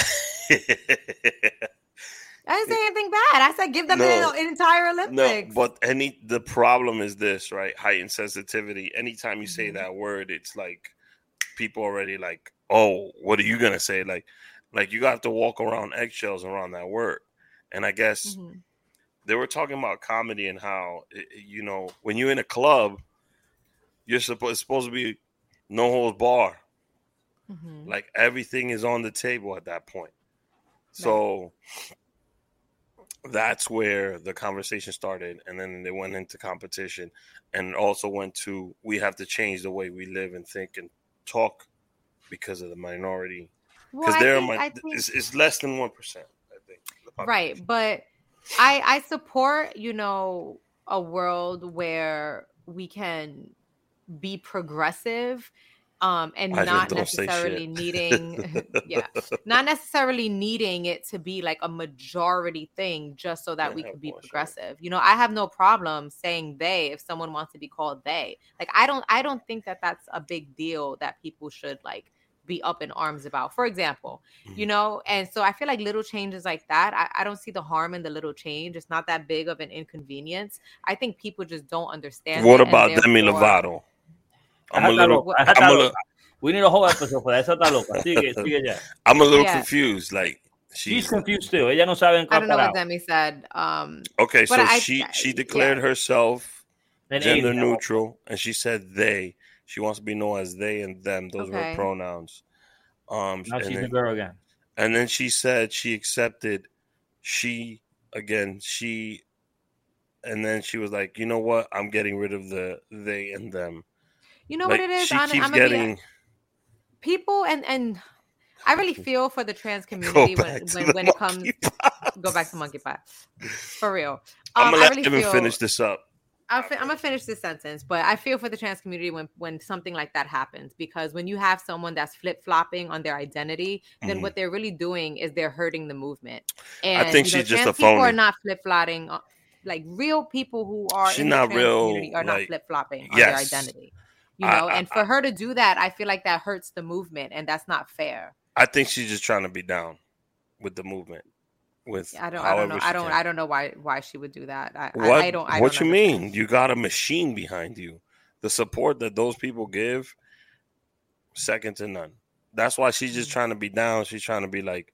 I didn't say anything bad. I said give them No. an entire No, but any the problem is this, right? Heightened sensitivity. Anytime you say Mhm. that word, it's like people already like, oh, what are you gonna say? Like, like you have to walk around eggshells around that word. And I guess Mhm. they were talking about comedy and how i- i- you know when you're in a club, you're supposed it's supposed to be no holds bar. Mhm. Like everything is on the table at that point. So that's where the conversation started, and then they went into competition, and also went to we have to change the way we live and think and talk because of the minority because I they're think- think- it's, it's less than one percent. I think right but i i support you know a world where we can be progressive um and Ivan, not necessarily needing yeah not necessarily needing it to be like a majority thing just so that Yeah, we could be progressive you know i have no problem saying they if someone wants to be called they like i don't i don't think that that's a big deal that people should like be up in arms about for example you Mhm. know and so i feel like little changes like that I, I don't see the harm in the little change it's not that big of an inconvenience i think people just don't understand What about Demi Lovato? I'm a little, loca, I'm a little, We need a whole episode for that. Esa está loca. Sigue, sigue ya. I'm a little Yeah. confused. Like She's she's confused too. Ella no sabe en i don't know what demi said um okay. So I- she I- she yeah. declared herself En gender ella. neutral, and she said they. She wants to be known as they and them. Those were Okay. her pronouns. Um, Now and she's a girl again. and then she said she accepted she again she, and then she was like, you know what? I'm getting rid of the they and them. You know like what it is she Ana- keeps I'm gonna be- people and and i really feel for the trans community when when, when it comes go back to monkey pie for real I'm Um, gonna I let really Evan feel- finish this up. I'll fi- I'm gonna finish this sentence, but I feel for the trans community when when something like that happens because when you have someone that's flip flopping on their identity, then Mhm. what they're really doing is they're hurting the movement. And I think you know, she's just a people are not flip flopping. Like real people who are She's in the not trans real, community are not flip flopping on Yes. their identity. You know, I- and for her to do that, I feel like that hurts the movement, and that's not fair. I think she's just trying to be down with the movement. With I don't, I don't know, I don't, can. I don't know why why she would do that. I, I- What? I, don't. I what don't you understand. mean? You got a machine behind you. The support that those people give, second to none. That's why she's Mm. just trying to be down. She's trying to be like,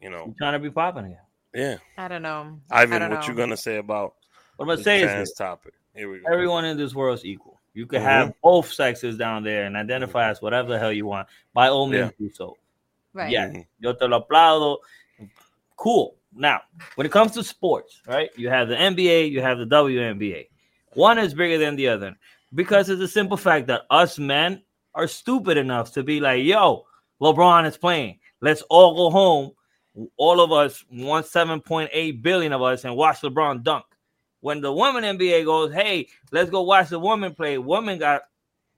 you know, She's trying to be popping again. yeah. I don't know. I Ivan, don't what you know. gonna say about What I'm gonna say is this. topic? Here we go. everyone in this world is equal. You can Mhm. have both sexes down there and identify as whatever the hell you want. By all means, do so. Right. Yeah. Mhm. Yo te lo aplaudo. Cool. Now, when it comes to sports, right? You have the NBA, you have the WNBA. One is bigger than the other because it's a simple fact that us men are stupid enough to be like, yo, LeBron is playing. Let's all go home. All of us, one seven point eight billion of us, and watch LeBron dunk. When the women NBA goes, hey, let's go watch the woman play. Woman got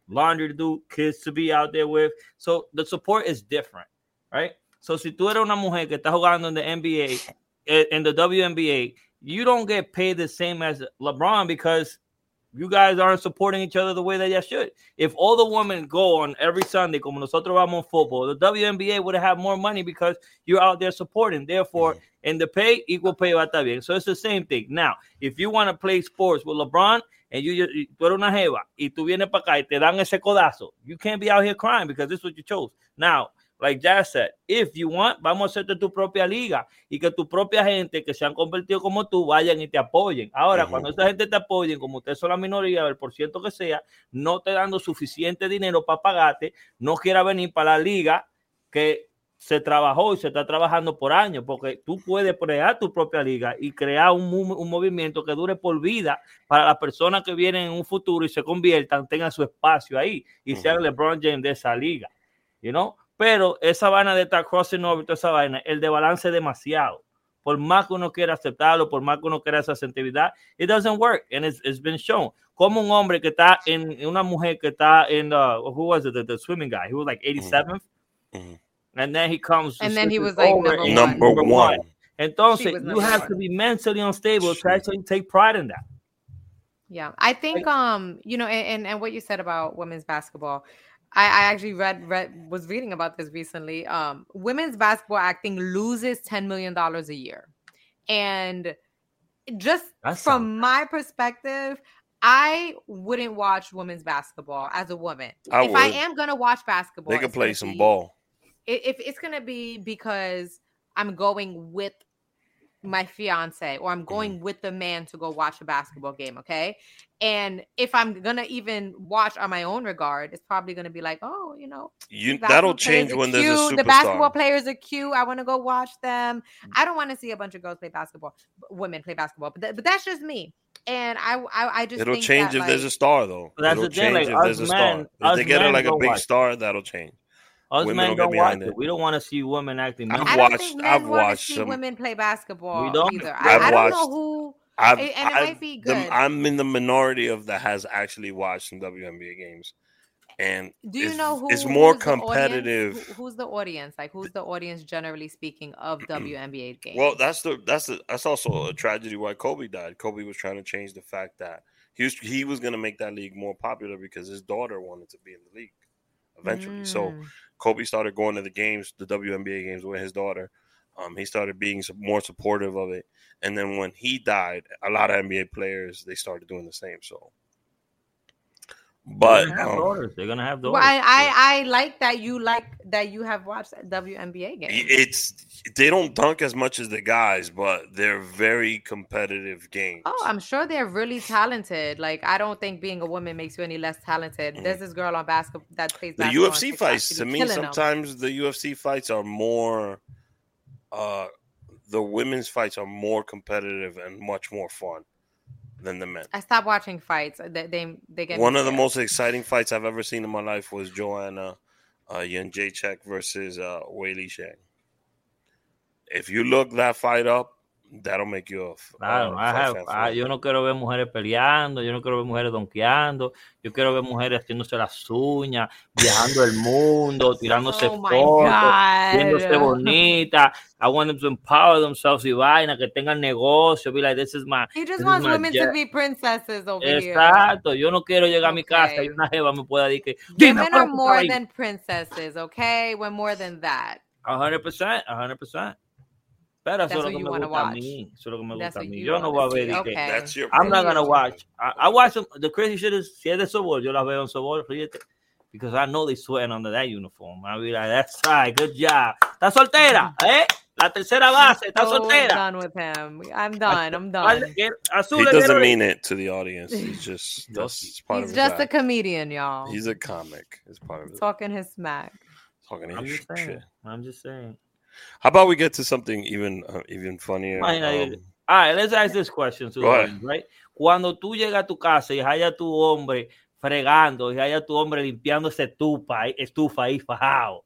laundry to do, kids to be out there with. So the support is different, right? So si tú eres una mujer que está jugando en the NBA, eh, in the WNBA, you don't get paid the same as LeBron because you guys aren't supporting each other the way that you should. If all the women go on every Sunday, como nosotros vamos football, the WNBA would have more money because you're out there supporting. Therefore, in the pay, equal pay va a estar bien. So it's the same thing. Now, if you want to play sports with LeBron and you, you tú eres una jeva y tú vienes para acá y te dan ese codazo, you can't be out here crying because this is what you chose. Now, like Jazz said, if you want, vamos a hacerte tu propia liga y que tu propia gente que se han convertido como tú vayan y te apoyen. Ahora, cuando esa gente te apoyen, como ustedes son la minoría, del por ciento que sea, no te dando suficiente dinero para pagarte, no quiera venir para la liga que se trabajó y se está trabajando por años, porque tú puedes crear tu propia liga y crear un, movimiento que dure por vida para las personas que vienen en un futuro y se conviertan, tengan su espacio ahí y sean Ujú. LeBron James de esa liga, you know? Pero esa vaina de estar crossing over, toda esa vaina, el de balance es demasiado. Por más que uno quiera aceptarlo, por más que uno quiera esa sensitividad, it doesn't work, and it's, it's been shown. Como un hombre que está en, una mujer que está en, uh, who was it, the, the swimming guy, he was like 87th, Mhm. and then he comes, And then he was, like, number one. Number number one. Entonces, you have one. to be mentally unstable to actually take pride in that. Yeah, I think um, you know, and, and and what you said about women's basketball, I, I actually read read was reading about this recently. Um, women's basketball acting loses ten million dollars a year, and just That from my perspective, I wouldn't watch women's basketball as a woman. I if I am gonna watch basketball, They can play some be- ball. If it's gonna be because I'm going with my fiance or Mm-hmm. I'm going with the man to go watch a basketball game, okay? And if I'm gonna even watch on my own regard, it's probably gonna be like, oh, you know, You that'll change are when there's a cute. The basketball players are cute. I want to go watch them. Mm. I don't want to see a bunch of girls play basketball, women play basketball. But, th- but that's just me. And I, I, I just It'll think change that, if there's a star, though. That's It'll the thing, change like, if us there's a star. If they get it like a big watch. star, that'll change. Us Women men don't get don't behind watch it. it. We don't want to see women acting. I've men. I don't watched- think I've men want to watched see some- women play basketball We don't. either. I've I, I don't know who. I've, And- and it I've- might be the- good. I'm in the minority of that has actually watched some WNBA games, and Do you it's, know who? it's more who's the audience? competitive. Who- who's the audience? Like, who's the audience generally speaking of WNBA games? Well, that's the that's the that's also a tragedy why Kobe died. Kobe was trying to change the fact that he was he was going to make that league more popular because his daughter wanted to be in the league eventually. So Mm. Kobe started going to the games, the WNBA games with his daughter. Um, he started being more supportive of it, and then when he died, a lot of NBA players they started doing the same. So, but They're gonna have um, daughters. They're gonna have daughters. Well, I, I I like that you like that you have watched WNBA games. it's they don't dunk as much as the guys, but they're very competitive games. Oh, I'm sure they're really talented. Like, I don't think being a woman makes you any less talented. Mhm. There's this girl on basketball that plays the basketball on UFC fights to me killing 'em. sometimes the UFC fights are more uh the women's fights are more competitive and much more fun than the men. I stopped watching fights. They they, they get One of the most exciting fights I've ever seen in my life was Joanna uh Jędrzejczyk versus uh Weili Zhang. If you look that fight up, that'll make you off. Claro, have, ah, yo no quiero ver mujeres peleando, yo no quiero ver mujeres donkeando, yo quiero ver mujeres haciéndose las uñas, viajando el mundo, tirándose oh fotos, viéndose bonitas. I want them to empower themselves y vaina, que tengan negocio. Be like, this is my. He just wants women to be princesses over Exacto. Here. Yo no quiero llegar okay. a mi casa y una jeva me pueda decir que. Women are more than princesses, okay? We're more than that. 100%, 100%. Pero eso es, me eso es lo que me gusta a mí. Eso es lo que me gusta a mí. Yo no voy a ver. Okay. Your I'm not gonna watch. I, I watch them, the crazy shit. Is, si es de Sobol, yo la veo en Sobol, fíjate. Because I know they sweating under that uniform. I'll be like, that's right, good job. Está soltera, mm-hmm. ¿eh? La tercera base, está oh, soltera. I'm done with him. I'm done. I'm done. He doesn't mean it to the audience. He's just that's He's part He's of just a comedian, y'all. He's a comic. It's part of it. Talking his smack. Talking his I'm shit. Saying. I'm just saying. How about we get to something even uh, even funnier? Um, All right, let's ask this question to the Go ahead. audience, right? Cuando tú llegas a tu casa y haya tu hombre fregando y haya tu hombre limpiando esa estufa, estufa ahí fajado.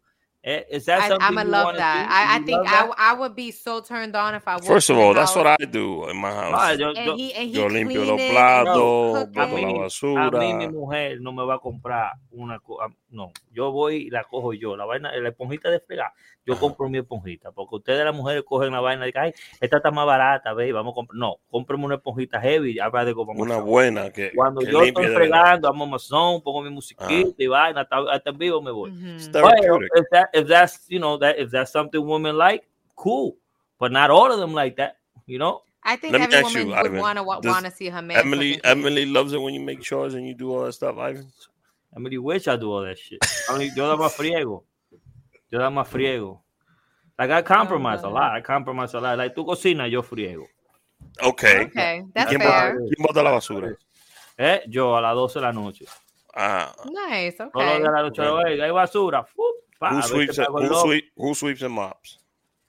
Eh, Is that I, something I'm gonna love that. I, I think I? I would be so turned on if I First of all, that's house what I do in my house. Ah, yo- yo- and he and he Yo limpio los cleaning, platos, boto cooking. la A basura. mí mi mujer no me va a comprar una cosa. No, yo voy y la cojo yo. La vaina, la esponjita de fregar, yo compro mi esponjita. Porque ustedes las mujeres cogen la vaina y dicen, ay, esta está más barata, ve, vamos a comprar. No, cómprame una esponjita heavy, habla de como Una buena que, Cuando que yo estoy de fregando, amo Amazon, pongo mi musiquita y vaina, hasta, hasta en vivo me voy. It's Pero therapeutic. If that's you know that if that's something women like, cool. But not all of them like that, you know. I think Let every woman you, would want to want to see her man. Emily cooking too. Emily loves it when you make chores and you do all that stuff, Ivan. I mean, wish I do all that shit. I mean, yo da más friego. Yo da más friego. Like I compromise a lot. I compromise a lot. Like tú cocinas, yo friego. Okay. Okay, that's ¿Quién, fair. bota, ¿Quién bota la basura? Eh, yo a las 12 de la noche. Ah, Nice. Todos Okay. los días a las 8 de la noche, hay basura. Fup, pa, who sweeps me it, who, loco. sweep, who sweeps and mops?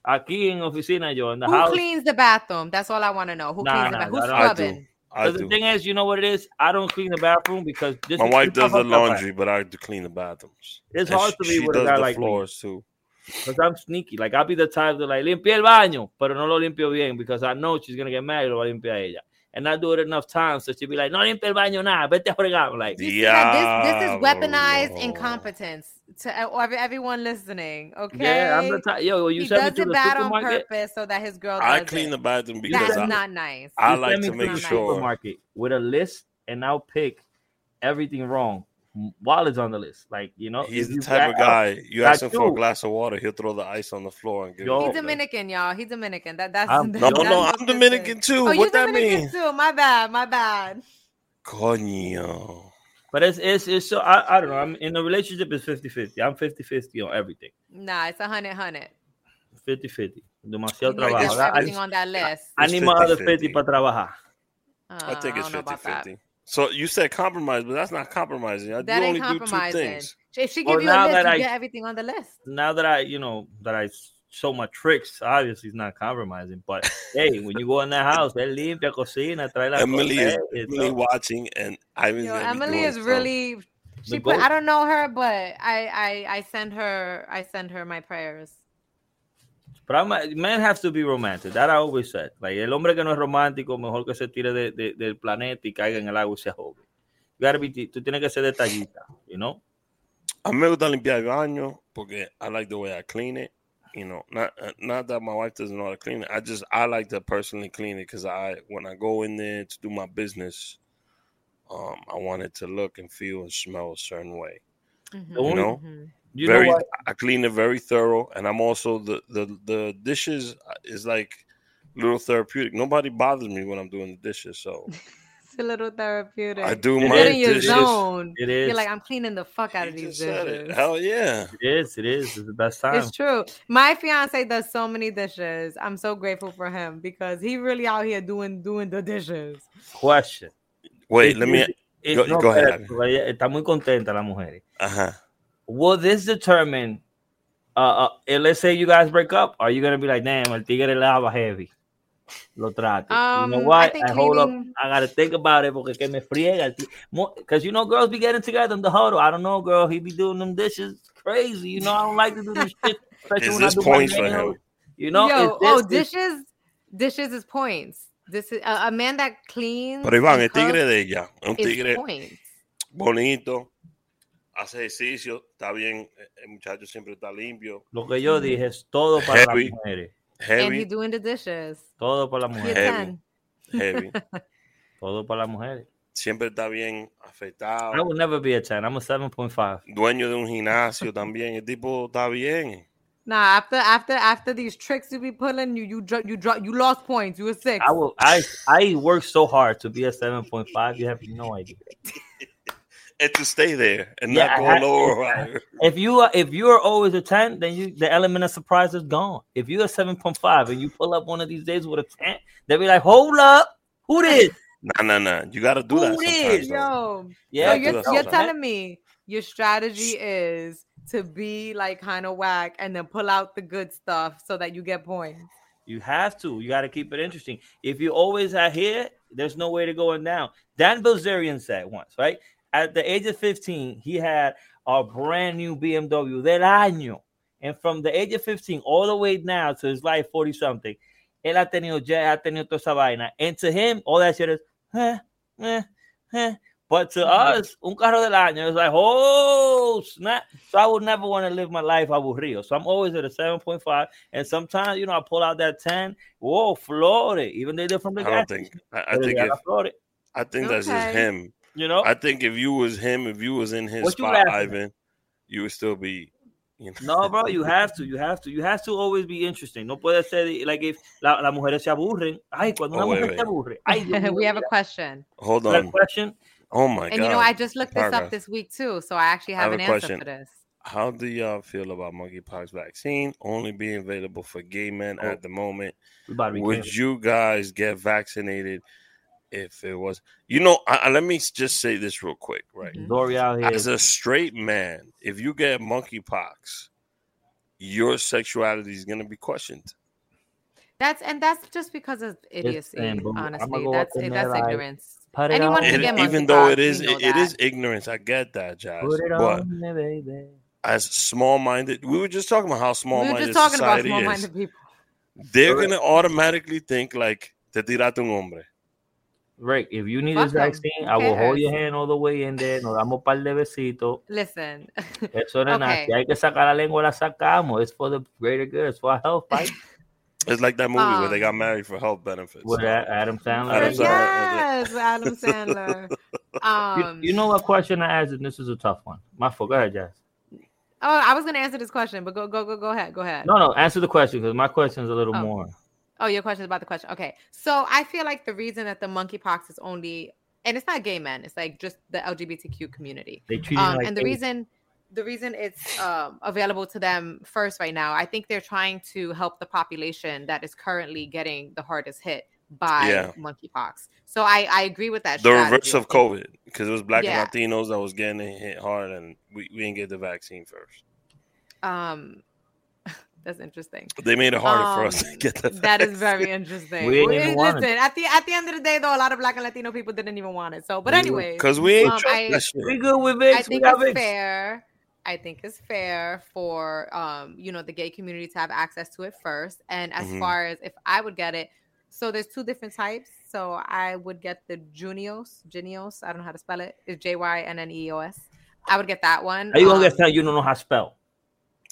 Aquí en oficina yo, in the Who house. cleans the bathroom? That's all I want to know. Who Nah, cleans the nah, bathroom? Who's I I scrubbing? do. I Because the thing is, you know what it is? I don't clean the bathroom because this My wife does the fucked up, right? laundry, but I do clean the bathrooms. It's And hard she, to be she with a does guy the like me. floors too. Because I'm sneaky. Like, I'll be the type to, like, limpia el baño, pero no lo limpio bien because I know she's going to get mad y lo va a limpiar ella. And I do it enough times so she'll be like, no limpia el baño nada, vete a fregar. I'm like, You see that this this is weaponized Diablo. incompetence to uh, everyone listening. Okay. yeah, I'm the type. Yo, you he send me does to it the bad on purpose so that his girl. I clean it. the bathroom because That's I, not nice. I you like to the make nice. sure. supermarket with a list and I'll pick everything wrong Wallet's on the list. Like you know, he's the type of guy out, you ask him for a glass of water, he'll throw the ice on the floor and give. Yo, he's Dominican, y'all. He's Dominican. That that's I'm, no, that, no. I'm Dominican too. Oh, what that Dominican mean? Too. My bad. My bad. Coño. But it's it's it's so I, I don't know. I'm in a relationship is 50-50. I'm 50-50 on everything. Nah, it's a hundred hundred. 50-50. Demasiado no, trabajo. On that list. I, I need my other 50 para trabajar. Uh, I think it's 50-50. So you said compromise, but that's not compromising. You That only ain't do two things. If she Well, give you a list, that you I- get everything on the list. Now that I, you know, that I show my tricks, obviously it's not compromising. But hey, when you go in that house, they limpia, cocina, trae la Emily is cosa, Emily so- watching, and Ivan's Yo, Emily is really. She put. I don't know her, but I, I I send her I send her my prayers. But I'm, a- men have to be romantic. That I always said. Like, el hombre que no es romántico, mejor que se tire de, de- del planeta y caiga en el agua y se ahogue. You gotta be, tú tienes que ser detallista, you know? A mí me gusta limpiar el baño porque I like the way I clean it. You know, not uh, not that my wife doesn't know how to clean it. I just I like to personally clean it because I when I go in there to do my business, um, I want it to look and feel and smell a certain way. Mhm, You know? mhm. You very, know what? I clean it very thorough, and I'm also the the the dishes is like little therapeutic. Nobody bothers me when I'm doing the dishes, so It's a little therapeutic. I do It my Get in your dishes. zone. It is. You're like I'm cleaning the fuck out You of these just said it. dishes. Hell yeah! It is. It is. It's the best time. It's true. My fiance does so many dishes. I'm so grateful for him because he really out here doing doing the dishes. Question. Wait, let me. you- go- no, go ahead, espérate, porque ella Está muy contenta la mujer. Uh-huh. Will this determine? Uh, uh, and let's say you guys break up. Are you gonna be like, damn, el tigre lava heavy? Lo trato. you know Um, what? I think hold up. I gotta think about it porque que me friega. Because you know, girls be getting together in the huddle. I don't know, girl. He be doing them dishes. Crazy. You know, I don't like to do this shit. especially Is when I this do my points for him? You know, Yo, it's oh, this- dishes, dishes is points. This is a, a man that cleans. Pero Iván, el tigre de ella, un tigre points. bonito, hace ejercicio, está bien, el muchacho siempre está limpio, Lo que yo dije es todo para Heavy. las mujeres. And he heavy, doing the dishes. Todo para las mujeres. Heavy. 10. heavy, Todo para las mujeres. siempre está bien afeitado, I will never be a 10. I'm a 7.5. dueño de un gimnasio también, el tipo está bien. Nah, after after after these tricks you be pulling, you you dro- you drop you lost points. You were six. I will. I I work so hard to be a 7.5. You have no idea. And to stay there and Yeah, not go had- lower or. If you are if you are always a 10, then you the element of surprise is gone. If you're a 7.5 and you pull up one of these days with a 10, they'll be like, hold up, who this? Nah, nah, nah. You got to do that Who sometimes. is? though. Yo, Yeah, so you're, you're sometimes. telling me your strategy is to be like kind of whack and then pull out the good stuff so that you get points. You have to. You got to keep it interesting. If you always are here, there's no way to going down. Dan Bilzerian said once, right? At the age of 15, he had a brand new BMW del año. And from the age of 15 all the way now to his life 40 something, él ha tenido ya, ha tenido toda esa vaina. And to him, all that shit is, eh, eh, eh. But to us, un carro del año is like, oh, snap. So I would never want to live my life aburrido. So I'm always at a 7.5. And sometimes, you know, I pull out that 10. Whoa, Florida. Even though they're from the I gas don't think. I, I think they if got I think that's just him. You know? I think if you was him, if you was in his What you spot, laughing at? Ivan, you would still be. You know, No, bro, you have to, you have to, you have to always be interesting. No puede ser like if la, las mujeres se aburren. Ay, cuando una Oh, wait, mujer wait. se aburre. Ay, we have a question. hold That on. question. Oh my And god. And you know, I just looked this Progress. up this week too, so I actually I have, have an a answer question. for this. How do y'all feel about monkeypox vaccine only being available for gay men Oh. at the moment? We about to be Would you guys get vaccinated if it was? You know, I, I- let me just say this real quick, right? Mhm. Here. As a straight man, if you get monkeypox, your sexuality is going to be questioned. That's and that's just because of idiocy. saying, but honestly, go that's up that's there, like, ignorance. Put it Anyone on can get me. even though it monkeypox, is, we know it, it is ignorance. I get that, Jazz. Put it But on me, baby. as small-minded, we were just talking about how We were small-minded just talking about society is. small-minded people. They're gonna automatically think like te tiraste un hombre. Rick, if you need Fuck this 'em. vaccine, I will hold your hand all the way in there. Nos damos un par de besitos. Listen, Eso no. Okay. Si hay que sacar la lengua, la sacamos. It's for the greater good. It's for our health, right? It's like that movie where they got Um, married for health benefits. With that Adam Sandler. Adam Sandler. yes, Adam Sandler. You, Um, you know what question I asked, and this is a tough one. My fault. Go ahead, Jazz. Oh, I was gonna answer this question, but go go go go ahead. Go ahead. No, no, answer the question because my question is a little Oh. more. Oh, your question is about the question. Okay. So I feel like the reason that the monkeypox is only and it's not gay men. It's like just the LGBTQ community. They treat it Um, like and the AIDS. reason the reason it's um, available to them first right now, I think they're trying to help the population that is currently getting the hardest hit by Yeah. monkeypox. So I, I agree with that. The reverse of COVID, because it was black Yeah. and Latinos that was getting hit hard, and we, we didn't get the vaccine first. Um, that's interesting. They made it harder for us Um, to get the That is vaccine. very interesting. We ain't Well, even want it. at the at the end of the day, though, a lot of Black and Latino people didn't even want it. So, but anyway, Because we ain't Um, I- We good with it. I Vicks. We think got it's Vicks. fair. I think it's fair for um, you know, the gay community to have access to it first. And as Mhm. far as if I would get it, so there's two different types. So I would get the Junios, Junios. I don't know how to spell it. It's J Y N N E O S. I would get that one. How you gonna Um, get something you don't know how to spell?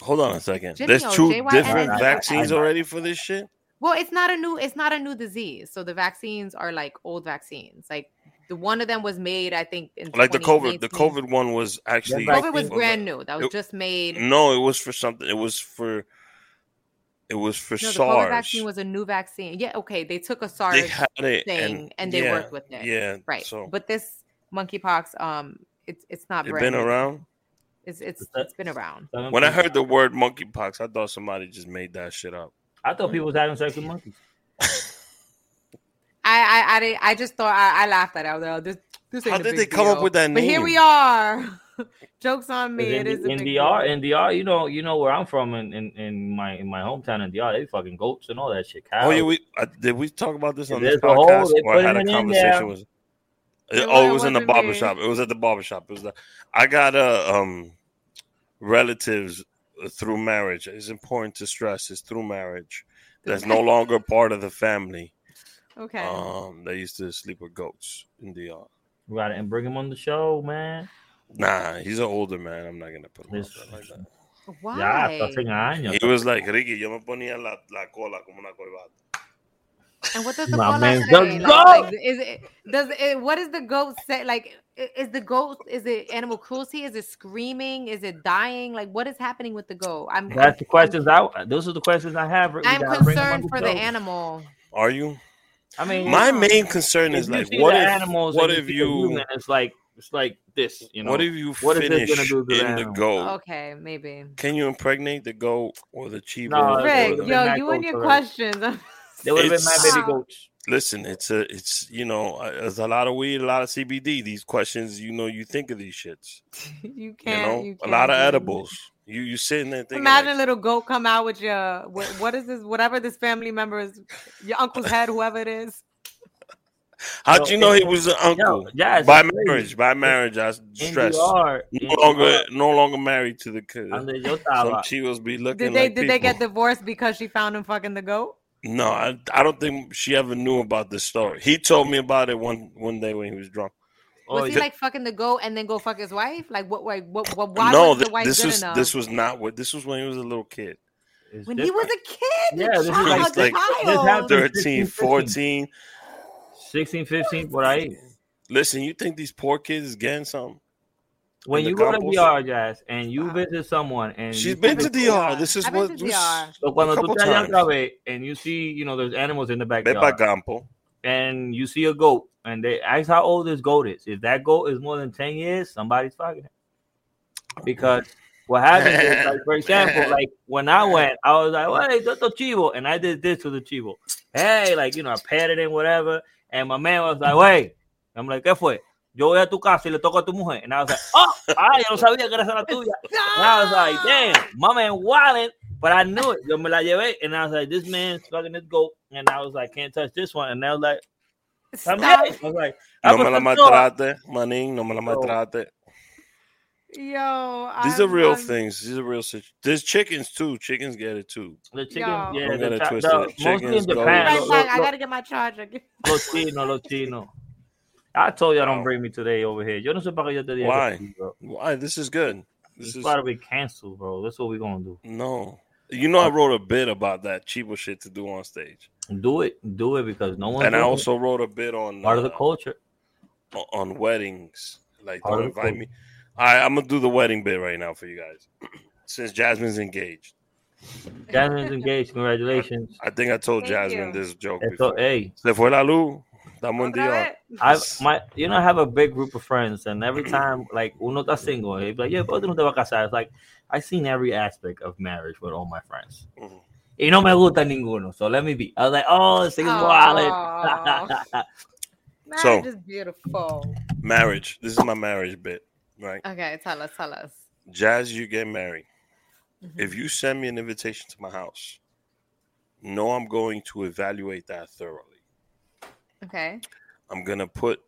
Hold on a second. Genio, There's two JYN. different I- I- vaccines I- already for this shit. Well, it's not a new it's not a new disease. So the vaccines are like old vaccines. Like the one of them was made, I think, in Like the COVID, the COVID one was actually. Yeah, COVID was brand new. That was It- just made. No, it was for something. It was for. It was for No, the COVID SARS. vaccine was a new vaccine. Yeah, okay. They took a SARS they had it thing and, they yeah, worked with it. Yeah, Right. So But this monkeypox, um, it's it's not it brand been new. around. It's it's it's been around. When I heard the word monkeypox, I thought somebody just made that shit up. I thought people was having sex with monkeys. I I I, didn't- I just thought I, I laughed at it. I was like, oh, this this How did they come up with that name? But here we are. Jokes on me. in, It is in big DR, in DR, you know, you know where I'm from, in, in, in my in my hometown in DR, they fucking goats and all that shit. Cows. Oh yeah, we uh, did we talk about this on There's this a hole, podcast? they Or I had a putting it in conversation with. It oh, it was in the wasn't barber me. shop. It was at the barber shop. It was. The, I got uh, um relatives through marriage. It's important to stress. It's through marriage. That's no longer part of the family. Okay. Um, they used to sleep with goats in DR. We gotta and bring him on the show, man. Nah, he's an older man. I'm not gonna put him out This- there like that. Why? Ya, hasta 100 años. He was like, Ricky, yo me ponía la, la cola como una corbata. And what does the My cola man, say? the Like, goat! like, is it does it what does the goat say? Like is the goat is it animal cruelty? Is it screaming? Is it dying? Like what is happening with the goat? I'm That's the I'm- questions I. Those are the questions I have. I'm gotta bring 'em on concerned for the show. animal. Are you? I mean, My Yeah. main concern is like, what if, animals what if see you, human, it's like it's like this, you know. what if you What is this finish gonna do to the in the goat? Okay, maybe. Can you impregnate the goat or the cheetah? No, or Rick, would've the- been yo, you and goats your questions. There would have been It's- my baby goats. Listen, it's a, it's you know, uh, there's a lot of weed, a lot of CBD. These questions, you know, you think of these shits. you You can't. You know, you a lot of edibles. You you sitting there thinking, Imagine like, a little goat come out with your what, what is this? Whatever this family member is, your uncle's head, whoever it is. how'd you know he was an uncle? Yo, yeah, by crazy. marriage, by marriage, I stress. No longer, no longer married to the kid. donde yo Some estaba, chivos be looking Did they like did they get divorced because she found him fucking the goat? No, I, I don't think she ever knew about this story. He told me about it one one day when he was drunk. oh, Was he like fucking the goat and then go fuck his wife? Like what? Like what? what why no, was the wife this good was enough? this was not what this was when he was a little kid. it's when he was a kid, Yeah, yeah, this is child, like- the like- this child. happened- 13, 14. 16, 15, por ahí. Listen, you think these poor kids is getting something? When you go to campos. DR, Jazz, and you Wow. visit someone, and she's been to the- DR. This is I've been what to this- DR. So cuando tú couple te allá times. otra vez, and you see, you know, there's animals in the Ve backyard, pa' campo. and you see a goat, and they ask how old this goat is. If that goat is more than 10 years, somebody's fucking it. Because what happens is, like, for example, like when I went, I was like, well, hey, Toto Chivo, and I did this to the Chivo. Hey, like, you know, I patted him, whatever, and my man was like, wait. I'm like, ¿qué fue? Yo voy a tu casa y le toco a tu mujer. And I was like, oh, ay, yo no sabía que era la tuya. And I was like, damn, my man wildin', but I knew it. Yo me la llevé, and I was like, this man's fucking this goat. And I was like, can't touch this one. And I was like, Stop. también. I was like, "Ah, No pues, me la entonces, maltrate, manín. No me la maltrate. Yo, These are I'm- real I'm- these These are real situations. There's chickens too. Chickens get it too. The chicken, Yo. yeah, Don't the, get it cha- twisted. the, mostly in Chickens, Japan, Right lo, back. I gotta get my charger. lo chino, lo chino. I told you I don't bring me today over here. Yo no sé para qué yo te dije. Why? que sí, bro. Why? This is good. This It's is about to be canceled, bro. That's what we're gonna do. no. You know, I wrote a bit about that cheapo shit to do on stage, Do it, do it because no one. and I also wrote a bit on part of the uh, culture. on weddings. Like, Part don't invite me. All right, I'm gonna do the wedding bit right now for you guys. Since Jasmine's engaged, Jasmine's engaged. Congratulations. I think I told Thank Jasmine you. this joke Eso, before. hey, Se fue la luz. Estamos en Otra DR. vez. I my you know I have a big group of friends, and every time like uno está single, they be like, yeah, ¿por qué no te vas a casar? It's like I've seen every aspect of marriage with all my friends. Mhm. Y no me gusta ninguno, so let me be. I was like, oh, this thing is Aw. Marriage So- is beautiful. Marriage. This is my marriage bit, right? Okay, tell us, tell us. Jazz, you get married. Mhm. If you send me an invitation to my house, no, I'm going to evaluate that thoroughly. Okay. I'm gonna put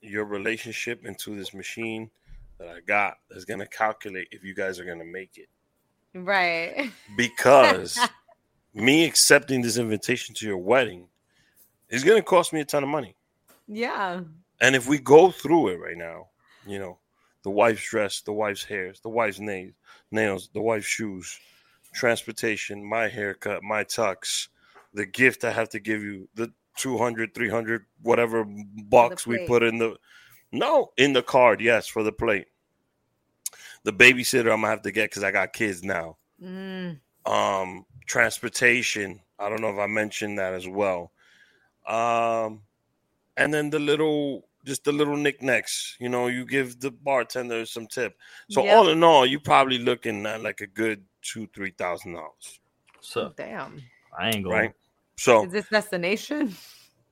your relationship into this machine that I got that's gonna calculate if you guys are gonna make it. Right. Because me accepting this invitation to your wedding is gonna cost me a ton of money. yeah. And if we go through it right now, you know, the wife's dress, the wife's hairs, the wife's nails, nails, the wife's shoes, transportation, my haircut, my tux, the gift I have to give you, the 200, 300, whatever bucks we put in the no, in the card, yes, for the plate. The babysitter I'm gonna have to get because I got kids now. Mm, Um, transportation. I don't know if I mentioned that as well. Um, and then the little, just the little knickknacks. You know, you give the bartender some tip. So Yep. all in all, you're probably looking at like a good two, three thousand dollars, so damn. I ain't going. right? So Is this destination?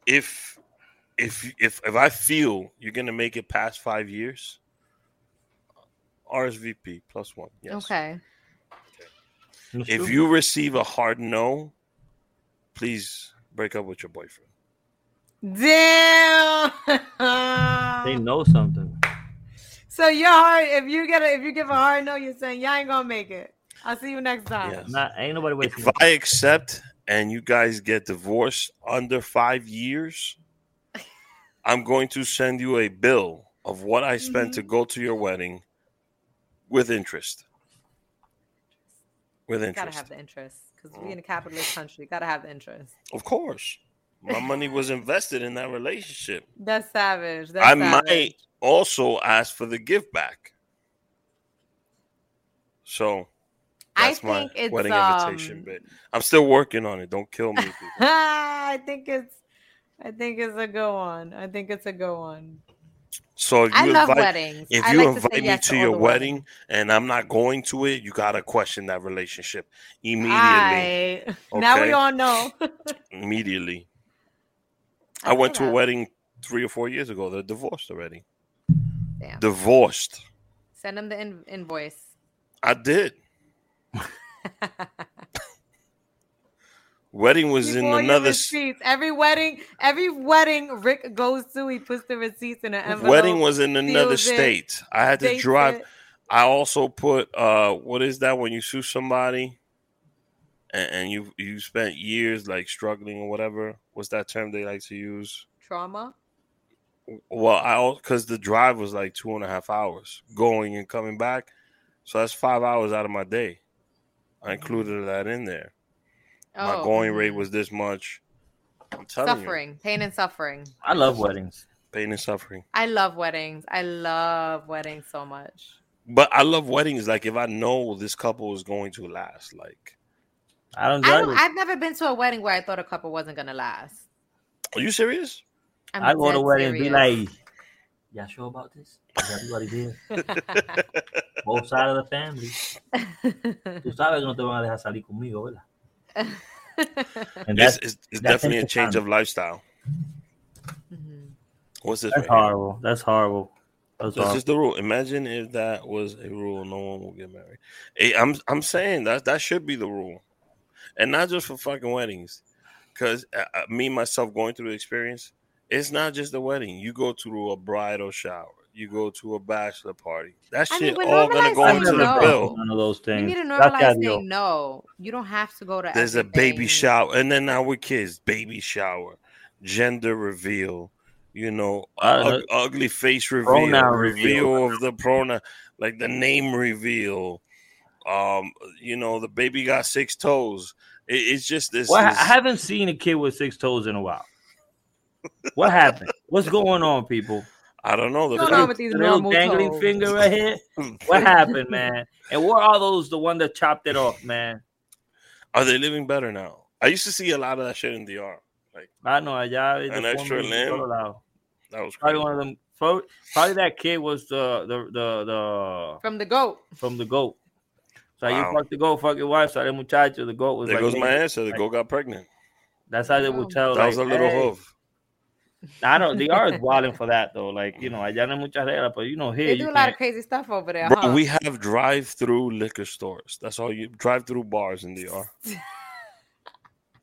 if if if if I feel you're gonna make it past five years, RSVP plus one. Yes. Okay. It's If you receive a hard no, please break up with your boyfriend. Damn. they know something. so your heart, if you get a, if you give a hard no, you're saying y'all ain't gonna make it. I'll see you next time. Yes. Not ain't nobody wasting. If I accept and you guys get divorced under five years, I'm going to send you a bill of what I spent to mm-hmm. go to your wedding with interest. With interest. You gotta have the interest because we're in a capitalist country. You gotta have the interest. Of course. My money was invested in that relationship. That's savage. That's I savage. might also ask for the gift back. So that's my think it's, wedding invitation um, bit. I'm still working on it. Don't kill me. I think it's I think it's a go on. I think it's a go on. So if I you love invite, weddings. if I you like to invite me yes to your wedding and I'm not going to it, you gotta question that relationship immediately. Aight. Now we all know. Immediately. I I, went to a wedding three or four years ago. They're divorced already. Damn. Divorced. Send them the in- invoice. I did. Wedding was in another s- receipts. Every wedding, every wedding Rick goes to, he puts the receipts in an envelope. wedding was in another seals it, state. I had to drive. it. I also put uh what is that when you sue somebody and, and you you spent years like struggling or whatever? What's that term they like to use? trauma. Well, I because the drive was like two and a half hours going and coming back, so that's five hours out of my day. I included that in there. My Oh, going rate was this much. I'm telling suffering, pain and suffering. I love weddings. pain and suffering. I love weddings. I love weddings so much. But I love weddings. Like if I know this couple is going to last, like, I don't I don't I've never been to a wedding where I thought a couple wasn't gonna last. are you serious? I'm I go to dead wedding and be like, "Y'all sure about this? Is everybody here? Both sides of the family. Tú sabes que no te van a dejar salir conmigo, ¿verdad?" And It's, that's it's, it's that's definitely a change interesting. of lifestyle. Mhm. What's this? that's right here? horrible. That's horrible. That's That's horrible. just the rule. Imagine if that was a rule, no one will get married. Hey, I'm I'm saying that that should be the rule, and not just for fucking weddings. Because uh, uh, me myself going through the experience, it's not just a wedding. You go to a bridal shower, you go to a bachelor party. That I mean, shit but all gonna go into the no. bill. One of those things. You things. need to Gracias a normalize Dios. saying no. You don't have to go to. There's a baby shower, and then now with kids, baby shower, gender reveal. You know, Uh, ug- ugly face reveal, pronoun reveal reveal. of the pronoun, like the name reveal. Um, you know, the baby got six toes. It, it's just this. Well, this- I haven't seen a kid with six toes in a while. What happened? What's going on, people? I don't know. The What's going on with these The little dangling toes? finger right here. What happened, man? And where are those? The one that chopped it off, man. Are they living better now? I used to see a lot of that shit in DR. Like, I know allá is An extra former limb? That was Probably crazy. one of them. Probably, probably that kid was the the the the From the goat. from the goat. So Wow. you fuck the goat, fuck your wife. So that muchacho, the goat was There like, goes hey, my answer. The goat got pregnant. that's how they would oh. tell. That like, was a little hey. hoof. I don't. They are wilding for that though. Like you know, allá no hay mucha regla, but you know here They you do a lot of crazy stuff over there. Bro, huh? we have drive-through liquor stores. That's all you drive-through bars in DR.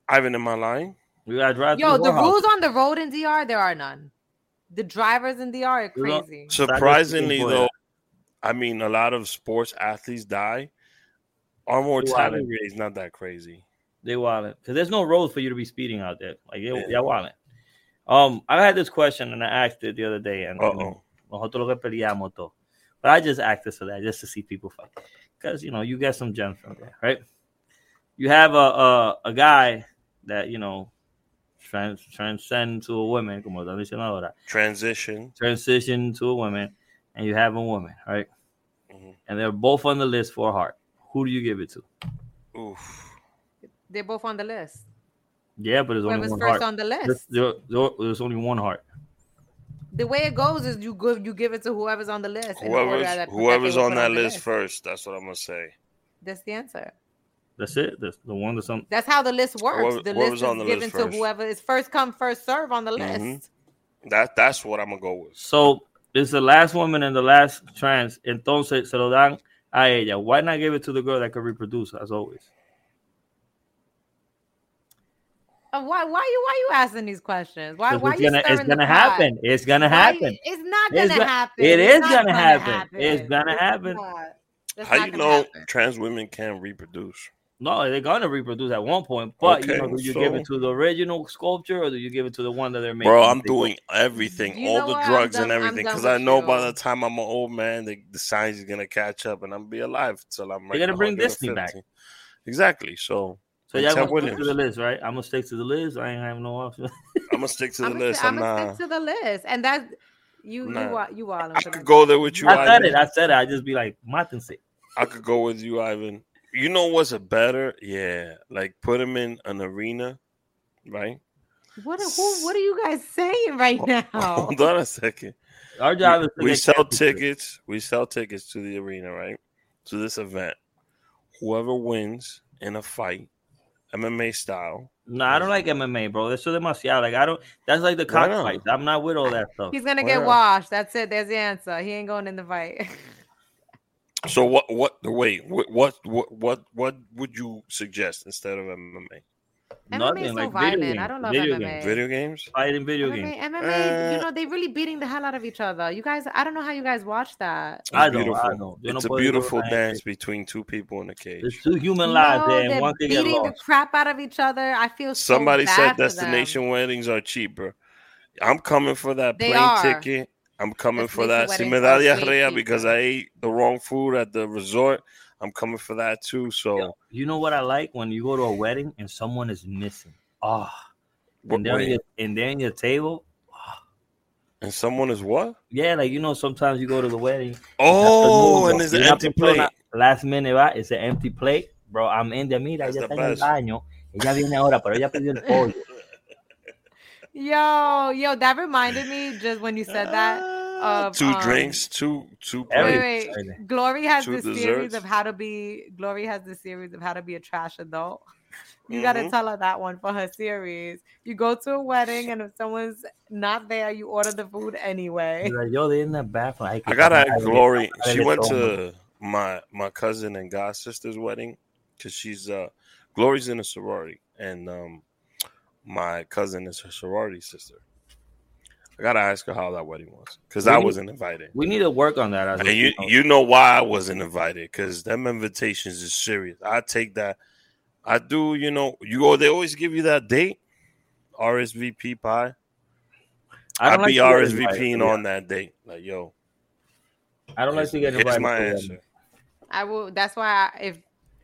Ivan, am I lying? we got drive. Yo, the whorehouse. rules on the road in DR, there are none. The drivers in DR are crazy. Surprisingly, though. I mean, a lot of sports athletes die. Our mortality rate is not that crazy. They wilding because there's no roads for you to be speeding out there. Like yeah, Yeah. yeah wilding. Um, I had this question and I asked it the other day, and Uh-oh. nosotros lo que peleamos todo. But I just asked this for that, just to see people fight, because you know you get some gems from there, right? You have a a, a guy that you know trans transcend to a woman, como están diciendo ahora, Transition. transition to a woman, and you have a woman, right? Mhm. And they're both on the list for a heart. Who do you give it to? Oof. They're both on the list. Yeah, but there's only Whoever's one first heart. on the list. there- there- there's only one heart. The way it goes is you give you give it to whoever's on the list. Whoever's that- that whoever's on that the list first. That's what I'm gonna say. That's the answer. That's it. That's the one that's on. That's how the list works. Whoever- the list is on the given list to whoever is first come, first serve on the list. Mhm. That that's what I'm gonna go with. So it's the last woman and the last trans. Entonces se lo dan a ella. Why not give it to the girl that could reproduce as always? Uh, Uh, why? Why you? Why you asking these questions? Why? 'Cause Why it's you gonna, it's gonna happen. It's gonna Why- happen. It's not gonna go- happen. It's is not gonna happen. It's gonna happen. not. That's How you know happen. trans women can reproduce? No, they're gonna reproduce at one point. But you know, do you give it to the original sculpture or do you give it to the one that they're making? Bro, I'm doing everything, You all the what? Drugs and done- I'm everything, because I with know by the time I'm an old man, the, the science is gonna catch up, and I'm be alive till I'm. They're like gonna bring Disney back. Exactly. So So and y'all gonna stick to the list, right? I'm gonna stick to the list. I ain't having no option. I'm gonna stick to the I'm gonna, list. I'm I'm gonna not. stick to the list, and that's you. Nah. You are you all. I could go there with you, I said Ivan. it. I said it. I just be like, mátense. I could go with you, Ivan. You know what's a better? Yeah, like put him in an arena, right? What? are- Who, what are you guys saying right now? Hold on a second. Our job is to we get sell championships. tickets. We sell tickets to the arena, right? To this event. Whoever wins in a fight, MMA style. No, I don't like MMA, bro. That's so demasiado. Like I don't. That's like the Why not? cockfights. I'm not with all that stuff. He's gonna Why get not? washed. That's it. There's the answer. He ain't going in the fight. So what? What? Wait. What? What? What? What, what would you suggest instead of MMA? MMA is so like violent. video I games. don't love video MMA. Games. Video games? Fighting video MMA, games. MMA, Uh, you know, they really beating the hell out of each other. You guys, I don't know how you guys watch that. I It's know, beautiful. I know. Yo no It's a beautiful dance gente. between two people in a cage. It's two human lives No, there, and they're one can get beating the crap out of each other. I feel so Somebody bad said for them. destination weddings are cheaper. I'm coming for that They plane are. ticket. I'm coming for that. Si Destination me da weddings are way diarrhea because. I ate the wrong food at the resort, I'm coming for that too. So, Yo, you know what I like when you go to a wedding and someone is missing. Oh, and they're, your, and they're in your table. Ah. and someone is what? Yeah, like you know, sometimes you go to the wedding. Oh, afternoon, and bro, there's an empty persona, plate. Last minute, right? it's an empty plate. Bro, I'm in there. Mira, That's ella the está en el best. baño. Ella viene ahora, pero ella pidió el pollo. Yo, yo, that reminded me just when you said that. Of, two um, drinks, two two Every- Wait, wait. Glory has Two this series of how to be. Glory has this series of how to be a trash adult. You got to tell her that one for her series. You go to a wedding and if someone's not there, you order the food anyway. Like, yo, they in the bathroom. Ay, que I gotta está ask Glory. She went to my my cousin and god sister's wedding because she's uh Glory's in a sorority and um my cousin is her sorority sister. I gotta ask her how that wedding was because I wasn't invited. We need to work on that. As And you people. you know why I wasn't invited because them invitations is serious. I take that. I do. You know you go. They always give you that date. RSVP pie. I don't I'd be like to get invited, RSVPing yeah. on that date. Like yo, I don't like to get here's invited. my answer. I will. That's why I, if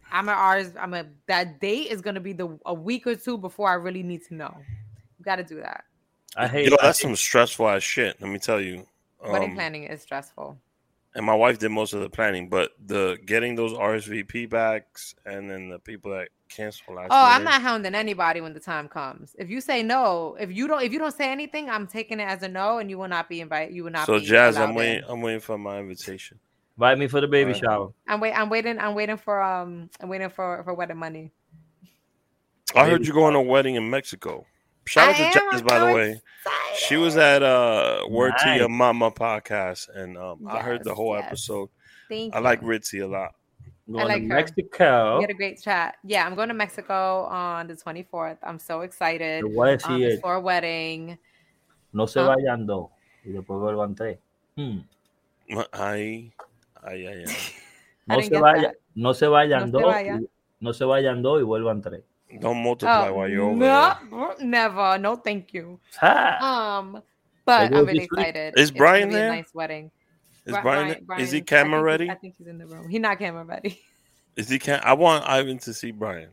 I'm at ours, I'm a that date is gonna be the a week or two before I really need to know. You got to do that. I hate. Yo, I that's some stressful ass shit. Let me tell you. Wedding Um, planning is stressful. and my wife did most of the planning. But the getting those RSVP backs and then the people that cancel last Oh, I'm not hounding anybody when the time comes. If you say no, if you don't, if you don't say anything, I'm taking it as a no, and you will not be invited. You will not. So be Jazz, I'm waiting. in. I'm waiting for my invitation. Invite me for the baby Alright. shower. I'm wait. I'm waiting. I'm waiting for um. I'm waiting for for wedding money. I heard Baby you going to a wedding in Mexico. Shout out I to am, Jazz, by the so way. She was at uh Word to Your Mama podcast, and um, I heard the whole yes. episode. Thank I you. like Ritzy a lot. Going like to her. Mexico. We had a great chat. Yeah, I'm going to Mexico on the 24th. I'm so excited. Te voy a Um, it's for a wedding. no se Huh? vayan dos y después vuelvan tres. Hmm. Ay, ay, ay, ay. No se, vaya, no se vayan No se dos. vayan. y- No se vayan dos y vuelvan tres. Don't multiply Oh, while you're over no, there. never. No, thank you. Ah, Um, but I'm really excited. Is Brian gonna be a there? Nice wedding. Is Bri- Brian? is he Brian's- I camera think ready? I think he's in the room. He's not camera ready. Is he? Can I want Ivan to see Brian.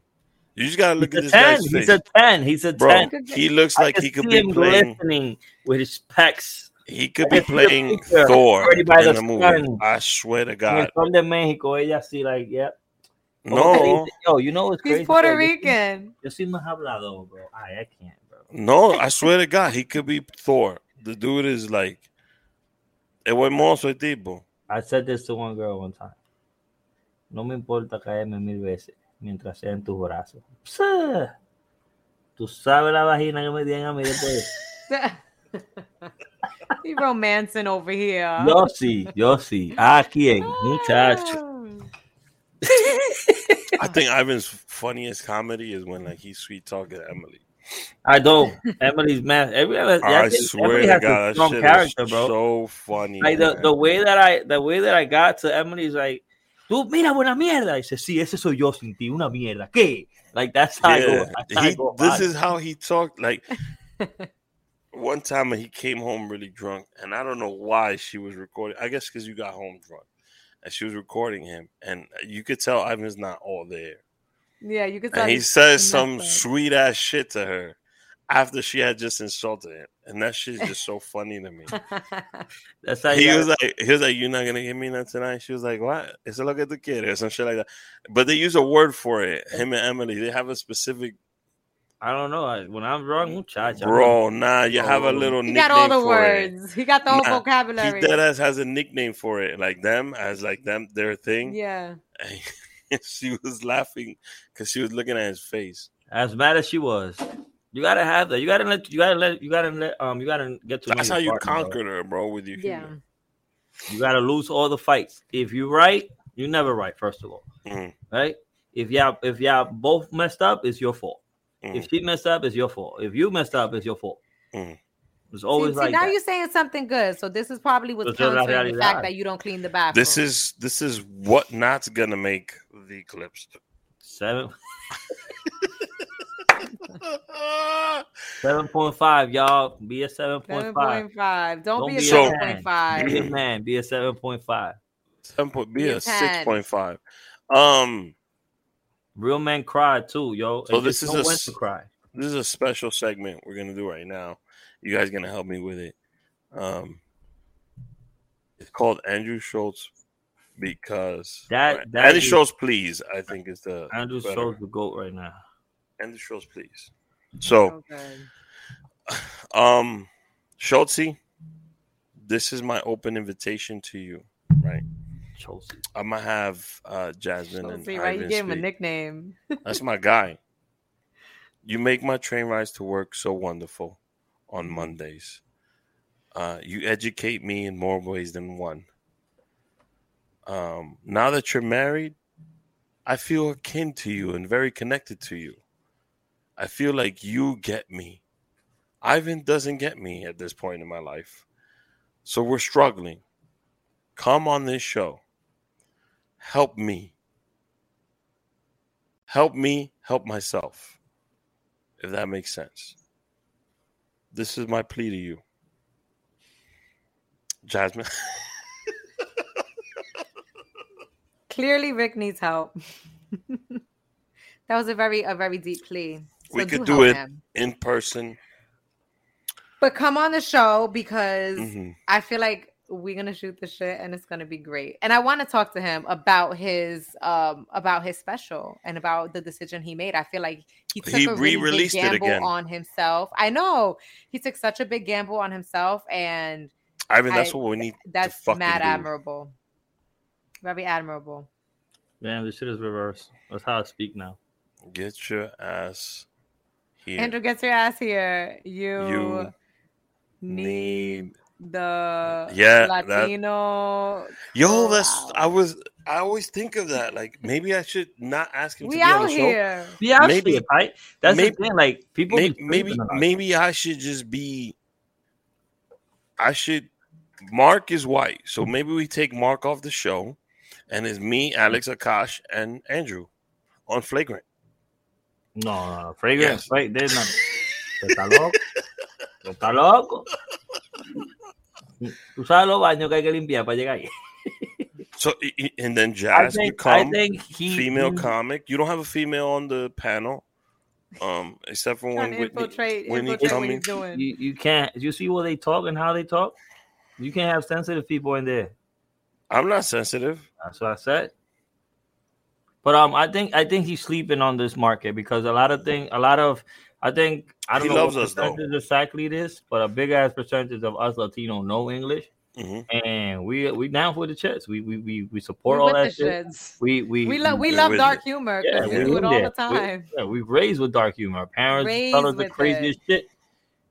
You just gotta look he's at a this 10. guy's He's a 10. He's a bro. 10. He looks like can he could see be him playing. glistening with his pecs. He could I be can see a playing Thor in the the movie. I swear to God, from de Mexico, ella así, like, yep. No, Yo, you know what's crazy? He's Puerto Yo soy- Rican. Yo soy más hablador, bro. Ay, I can't, bro. no. I swear to God, he could be Thor. The dude is like, es hermoso el tipo. I said this to one girl one time. No me importa caerme mil veces mientras sea en tus brazos. Psa. Tú sabes la vagina que me dieron a mí después. he romancing over here. Yo sí, yo sí. ¿A quién? Ah. Muchacho. I think Ivan's funniest comedy is when like he's sweet talking to Emily. I don't. Emily's mad. Every, I, I think swear Emily to has a God, that strong shit character, is bro. so funny. like the, man. the way that I the way that I got to Emily's like, tú mira buena mierda. Dice, sí, ese soy yo sin ti, una mierda. ¿Qué? Like that's how I yeah, go. That's how I he, go this about it. is how he talked. Like one time he came home really drunk, and I don't know why she was recording. I guess because you got home drunk, and she was recording him, and you could tell Ivan's not all there. Yeah, you could tell. And he he's says some sweet ass shit to her after she had just insulted him, and that shit's just so funny to me. That's how he you was like, he was like, "You're not gonna give me that tonight." She was like, "What? Eso es lo que tú quieres?" or some shit like that. But they use a word for it. Him and Emily, they have a specific. I don't know. I- When I'm wrong, muchacha. Bro, nah, you have a little he nickname got all the for it. words. He got the whole Nah, vocabulary. He dead ass has a nickname for it, like them as like them their thing. Yeah. And she was laughing because she was looking at his face. As mad as she was, you gotta have that. You gotta let. You gotta let. You gotta let. Um. You gotta get to. know That's your how you partner, bro. conquered her, bro, with your Yeah. humor. You gotta lose all the fights. If you right, you never right. First of all, Mhm. right? If y'all if y'all both messed up, it's your fault. If she messed up, it's your fault. If you messed up, it's your fault. Mhm. It's always see, like now that. you're saying something good. So this is probably what's Eso es la countering the fact that you don't clean the bathroom. This is this is what not's gonna make the clips. Seven seven point five, y'all. Be a seven point five. point five. Don't, Don't be a be a man. point. Be a man. Be a seven point five. Seven point be Be a a six 10. point five. Um, Real men cry too, yo. So And this is know a to cry. this is a special segment we're gonna do right now. You guys gonna help me with it. Um, it's called Andrew Schulz because That- right, that Andy is- Schulz, please. I think is the Andrew better. shows the goat right now. Andy Schulz, please. So, Okay. um, Schulzy, this is my open invitation to you. Right, Chelsea. I'm gonna have uh, Jasmine So and see, right? You Ivan gave him a nickname. That's my guy. You make my train rides to work so wonderful on Mondays. Uh, you educate me in more ways than one. Um, now that you're married, I feel akin to you and very connected to you. I feel like you get me. Ivan doesn't get me at this point in my life. So we're struggling. Come on this show. Help me help me help myself if that makes sense this is my plea to you jasmine Clearly, Rick needs help. that was a very a very deep plea. We could do do it. him. in person but come on the show because Mhm. I feel like we're gonna shoot the shit and it's gonna be great. And I want to talk to him about his um about his special and about the decision he made. I feel like he took He a really big re-released it gamble again. on himself. I know he took such a big gamble on himself, and Ivan, that's I- what we need that's to fucking mad do. admirable. Very admirable. Man, this shit is reverse. That's how I speak now. Get your ass here. Andrew gets your ass here. You, You need need the Yeah, that- Latino. Yo, that's Wow. I was I always think of that. Like maybe I should not ask him We to be on out the show. here. Yeah, Maybe- maybe, right? That's maybe- the thing. Like people, Maybe maybe, sleeping on us. maybe I should just be I should Mark is white, so maybe we take Mark off the show and it's me, Alex Akaash, and Andrew on flagrant. No, no, no. Fragrance, Yes. right? There's nothing. ¿Tú estás loco? ¿Tú estás loco? Tú sabes los baños que hay que limpiar para llegar ahí. So i- i- and then I Jazz think, I become think he female he- comic. You don't have a female on the panel, um, except for Trying when to Whitney, infiltrate, Whitney infiltrate coming. you, you can't. You see what they talk and how they talk. You can't have sensitive people in there. I'm not sensitive. That's what I said. But um, I think I think he's sleeping on this market because a lot of thing, a lot of I think I don't He know loves what us, though. exactly it is, but a big ass percentage of us Latino know English, hmm and we we down for the chits. We we we, we We support all that shit. shits. We we We love we we're love dark it. humor Yeah, because we're we do in it all there. the We- time. yeah, we've raised with dark humor. Our parents tell us the craziest it. shit.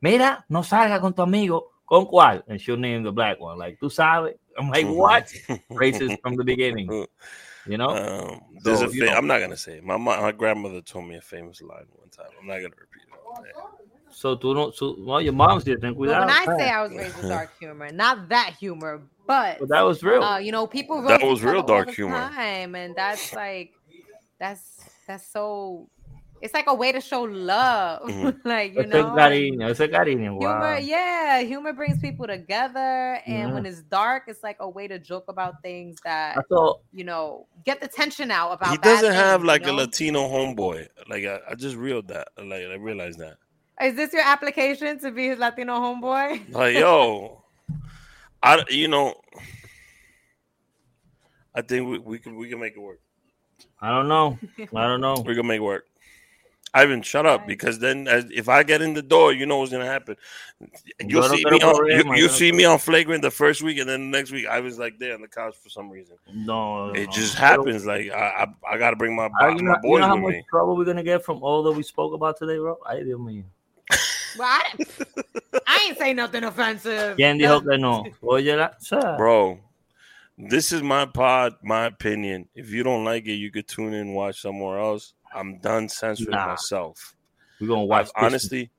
Mira, no salga con tu amigo. ¿Con cuál? And she'll name the black one. Like, tú sabes. I'm like, what? Racist from the beginning. You know? Um, there's So, a you fa- know- I'm not gonna say it. My mo- my grandmother told me a famous line one time. I'm not gonna repeat it. So do not. so, well, your mom said, ten But cuidado. when I say I was raised with dark humor, not that humor, but But that was real. uh, you know, people That roast was real dark humor. time, and that's like, that's that's so. It's like a way to show love, Mhm. like you ese know. cariño, ese cariño. Humor, yeah, humor brings people together, and Yeah. when it's dark, it's like a way to joke about things that thought, you know get the tension out about. He doesn't have like you a? Latino homeboy. Like I, I just reeled that. Like I realized that. Is this your application to be his Latino homeboy? Like yo, I you know, I think we, we can we can make it work. I don't know. I don't know. We can make it work. Ivan, shut up because then as, if I get in the door, you know what's gonna happen. You'll no see me on you, you see me on flagrant the first week, and then the next week I was like there on the couch for some reason. No, It no. just Pero- happens. Like I I, I got to bring my, Uh, you, my know, you know how much me. trouble we're gonna get from all that we spoke about today, bro? Ay, Dios mío. Well, I, didn't- I ain't say nothing offensive. ¿Quién dijo que no? Óyela. Sa- Bro, this is my pod, my opinion. If you don't like it, you could tune in, watch somewhere else. I'm done censoring Nah. myself. We're gonna watch. I've honestly,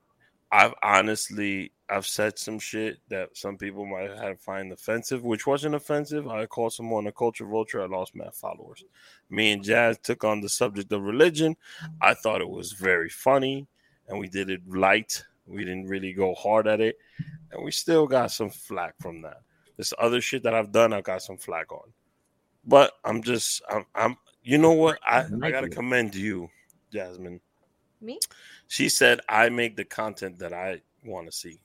I've honestly, I've said some shit that some people might have find offensive, which wasn't offensive. I called someone a culture vulture. I lost my followers. Me and Jazz took on the subject of religion. I thought it was very funny, and we did it light. We didn't really go hard at it, and we still got some flack from that. This other shit that I've done, I got some flack on. But I'm just, I'm, I'm you know what? I, I gotta commend you, Jasmine. Me? She said, "I make the content that I want to see."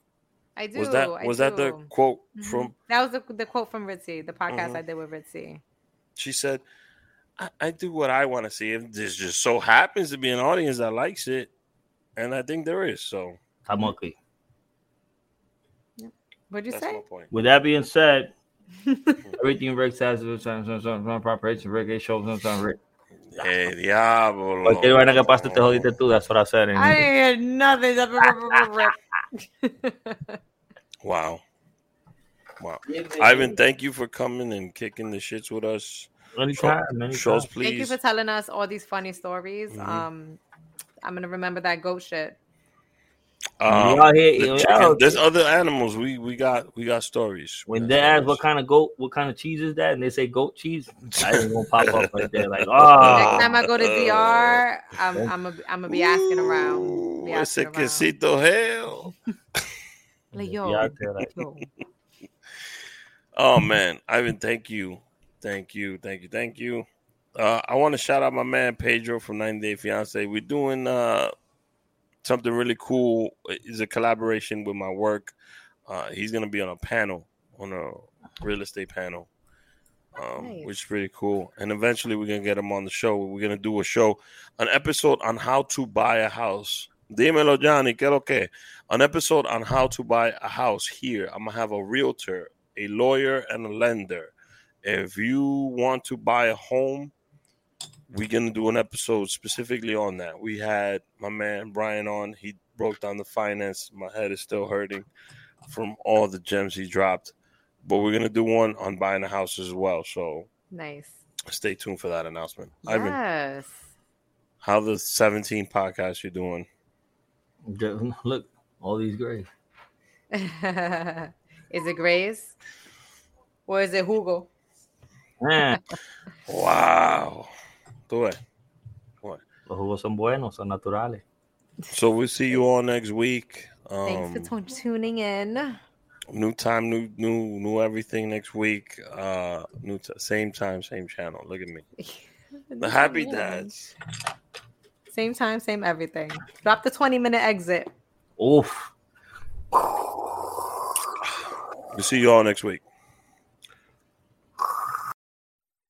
I do. was that was that the do. quote Mhm. from? That was the, the quote from Ritzy, the podcast Mhm. I did with Ritzy. She said, I, "I do what I want to see. If there just so happens to be an audience that likes it, and I think there is, so Estamos aquí. What'd you that's my say? point." With that being said, everything Rick says is some some some some preparation. Rick it shows some some Rick. Eh, diablo. Cualquier vaina que pase te jodiste tú. That's what I said. in- I didn't hear nothing. Wow, wow. Ivan, thank you for coming and kicking the shits with us. Anytime, anytime. Shows, Thank you please. for telling us all these funny stories. Mhm. Um, I'm gonna remember that goat shit. Um, Y'all hear- the yo, chicken- yo. there's other animals. We we got we got stories. When they ask what kind of goat, what kind of cheese is that, and they say goat cheese, I ain't gonna pop up right there. Like, oh. Next time I go to DR, I'm I'm a, I'm gonna be asking around. Ooh, Be ese asking around. quesito hell. Like, yo, out there like- yo. Oh man, Ivan, thank you, thank you, thank you, thank you. Uh, I want to shout out my man Pedro from 90 Day Fiance. We're doing uh, something really cool. is a collaboration with my work. Uh, he's gonna be on a panel on a real estate panel, um, Nice. which is pretty cool. And eventually, we're gonna get him on the show. We're gonna do a show, an episode on how to buy a house. Dímelo, Johnny, que lo que? An episode on how to buy a house here. I'm gonna have a realtor, a lawyer, and a lender. If you want to buy a home, we're gonna do an episode specifically on that. We had my man Brian on. He broke down the finance. My head is still hurting from all the gems he dropped. But we're gonna do one on buying a house as well. So Nice. stay tuned for that announcement. Ivan, Yes. how the 17 podcast you doing? Look, all these grays. is it Grays? Or is it Hugo? Wow. Tú ves. los jugos son buenos, son naturales. So we'll see you all next week. Thanks for Um, tuning in. new time, new new new everything next week. Uh new t- same time, same channel. Look at me. The happy dads. Same time, same everything. Drop the 20 minute exit. Oof. We'll see you all next week.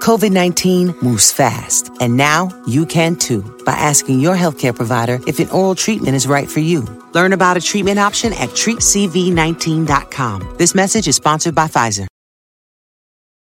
COVID 19 moves fast, and now you can too by asking your healthcare provider if an oral treatment is right for you. Learn about a treatment option at treatcv19.com. This message is sponsored by Pfizer.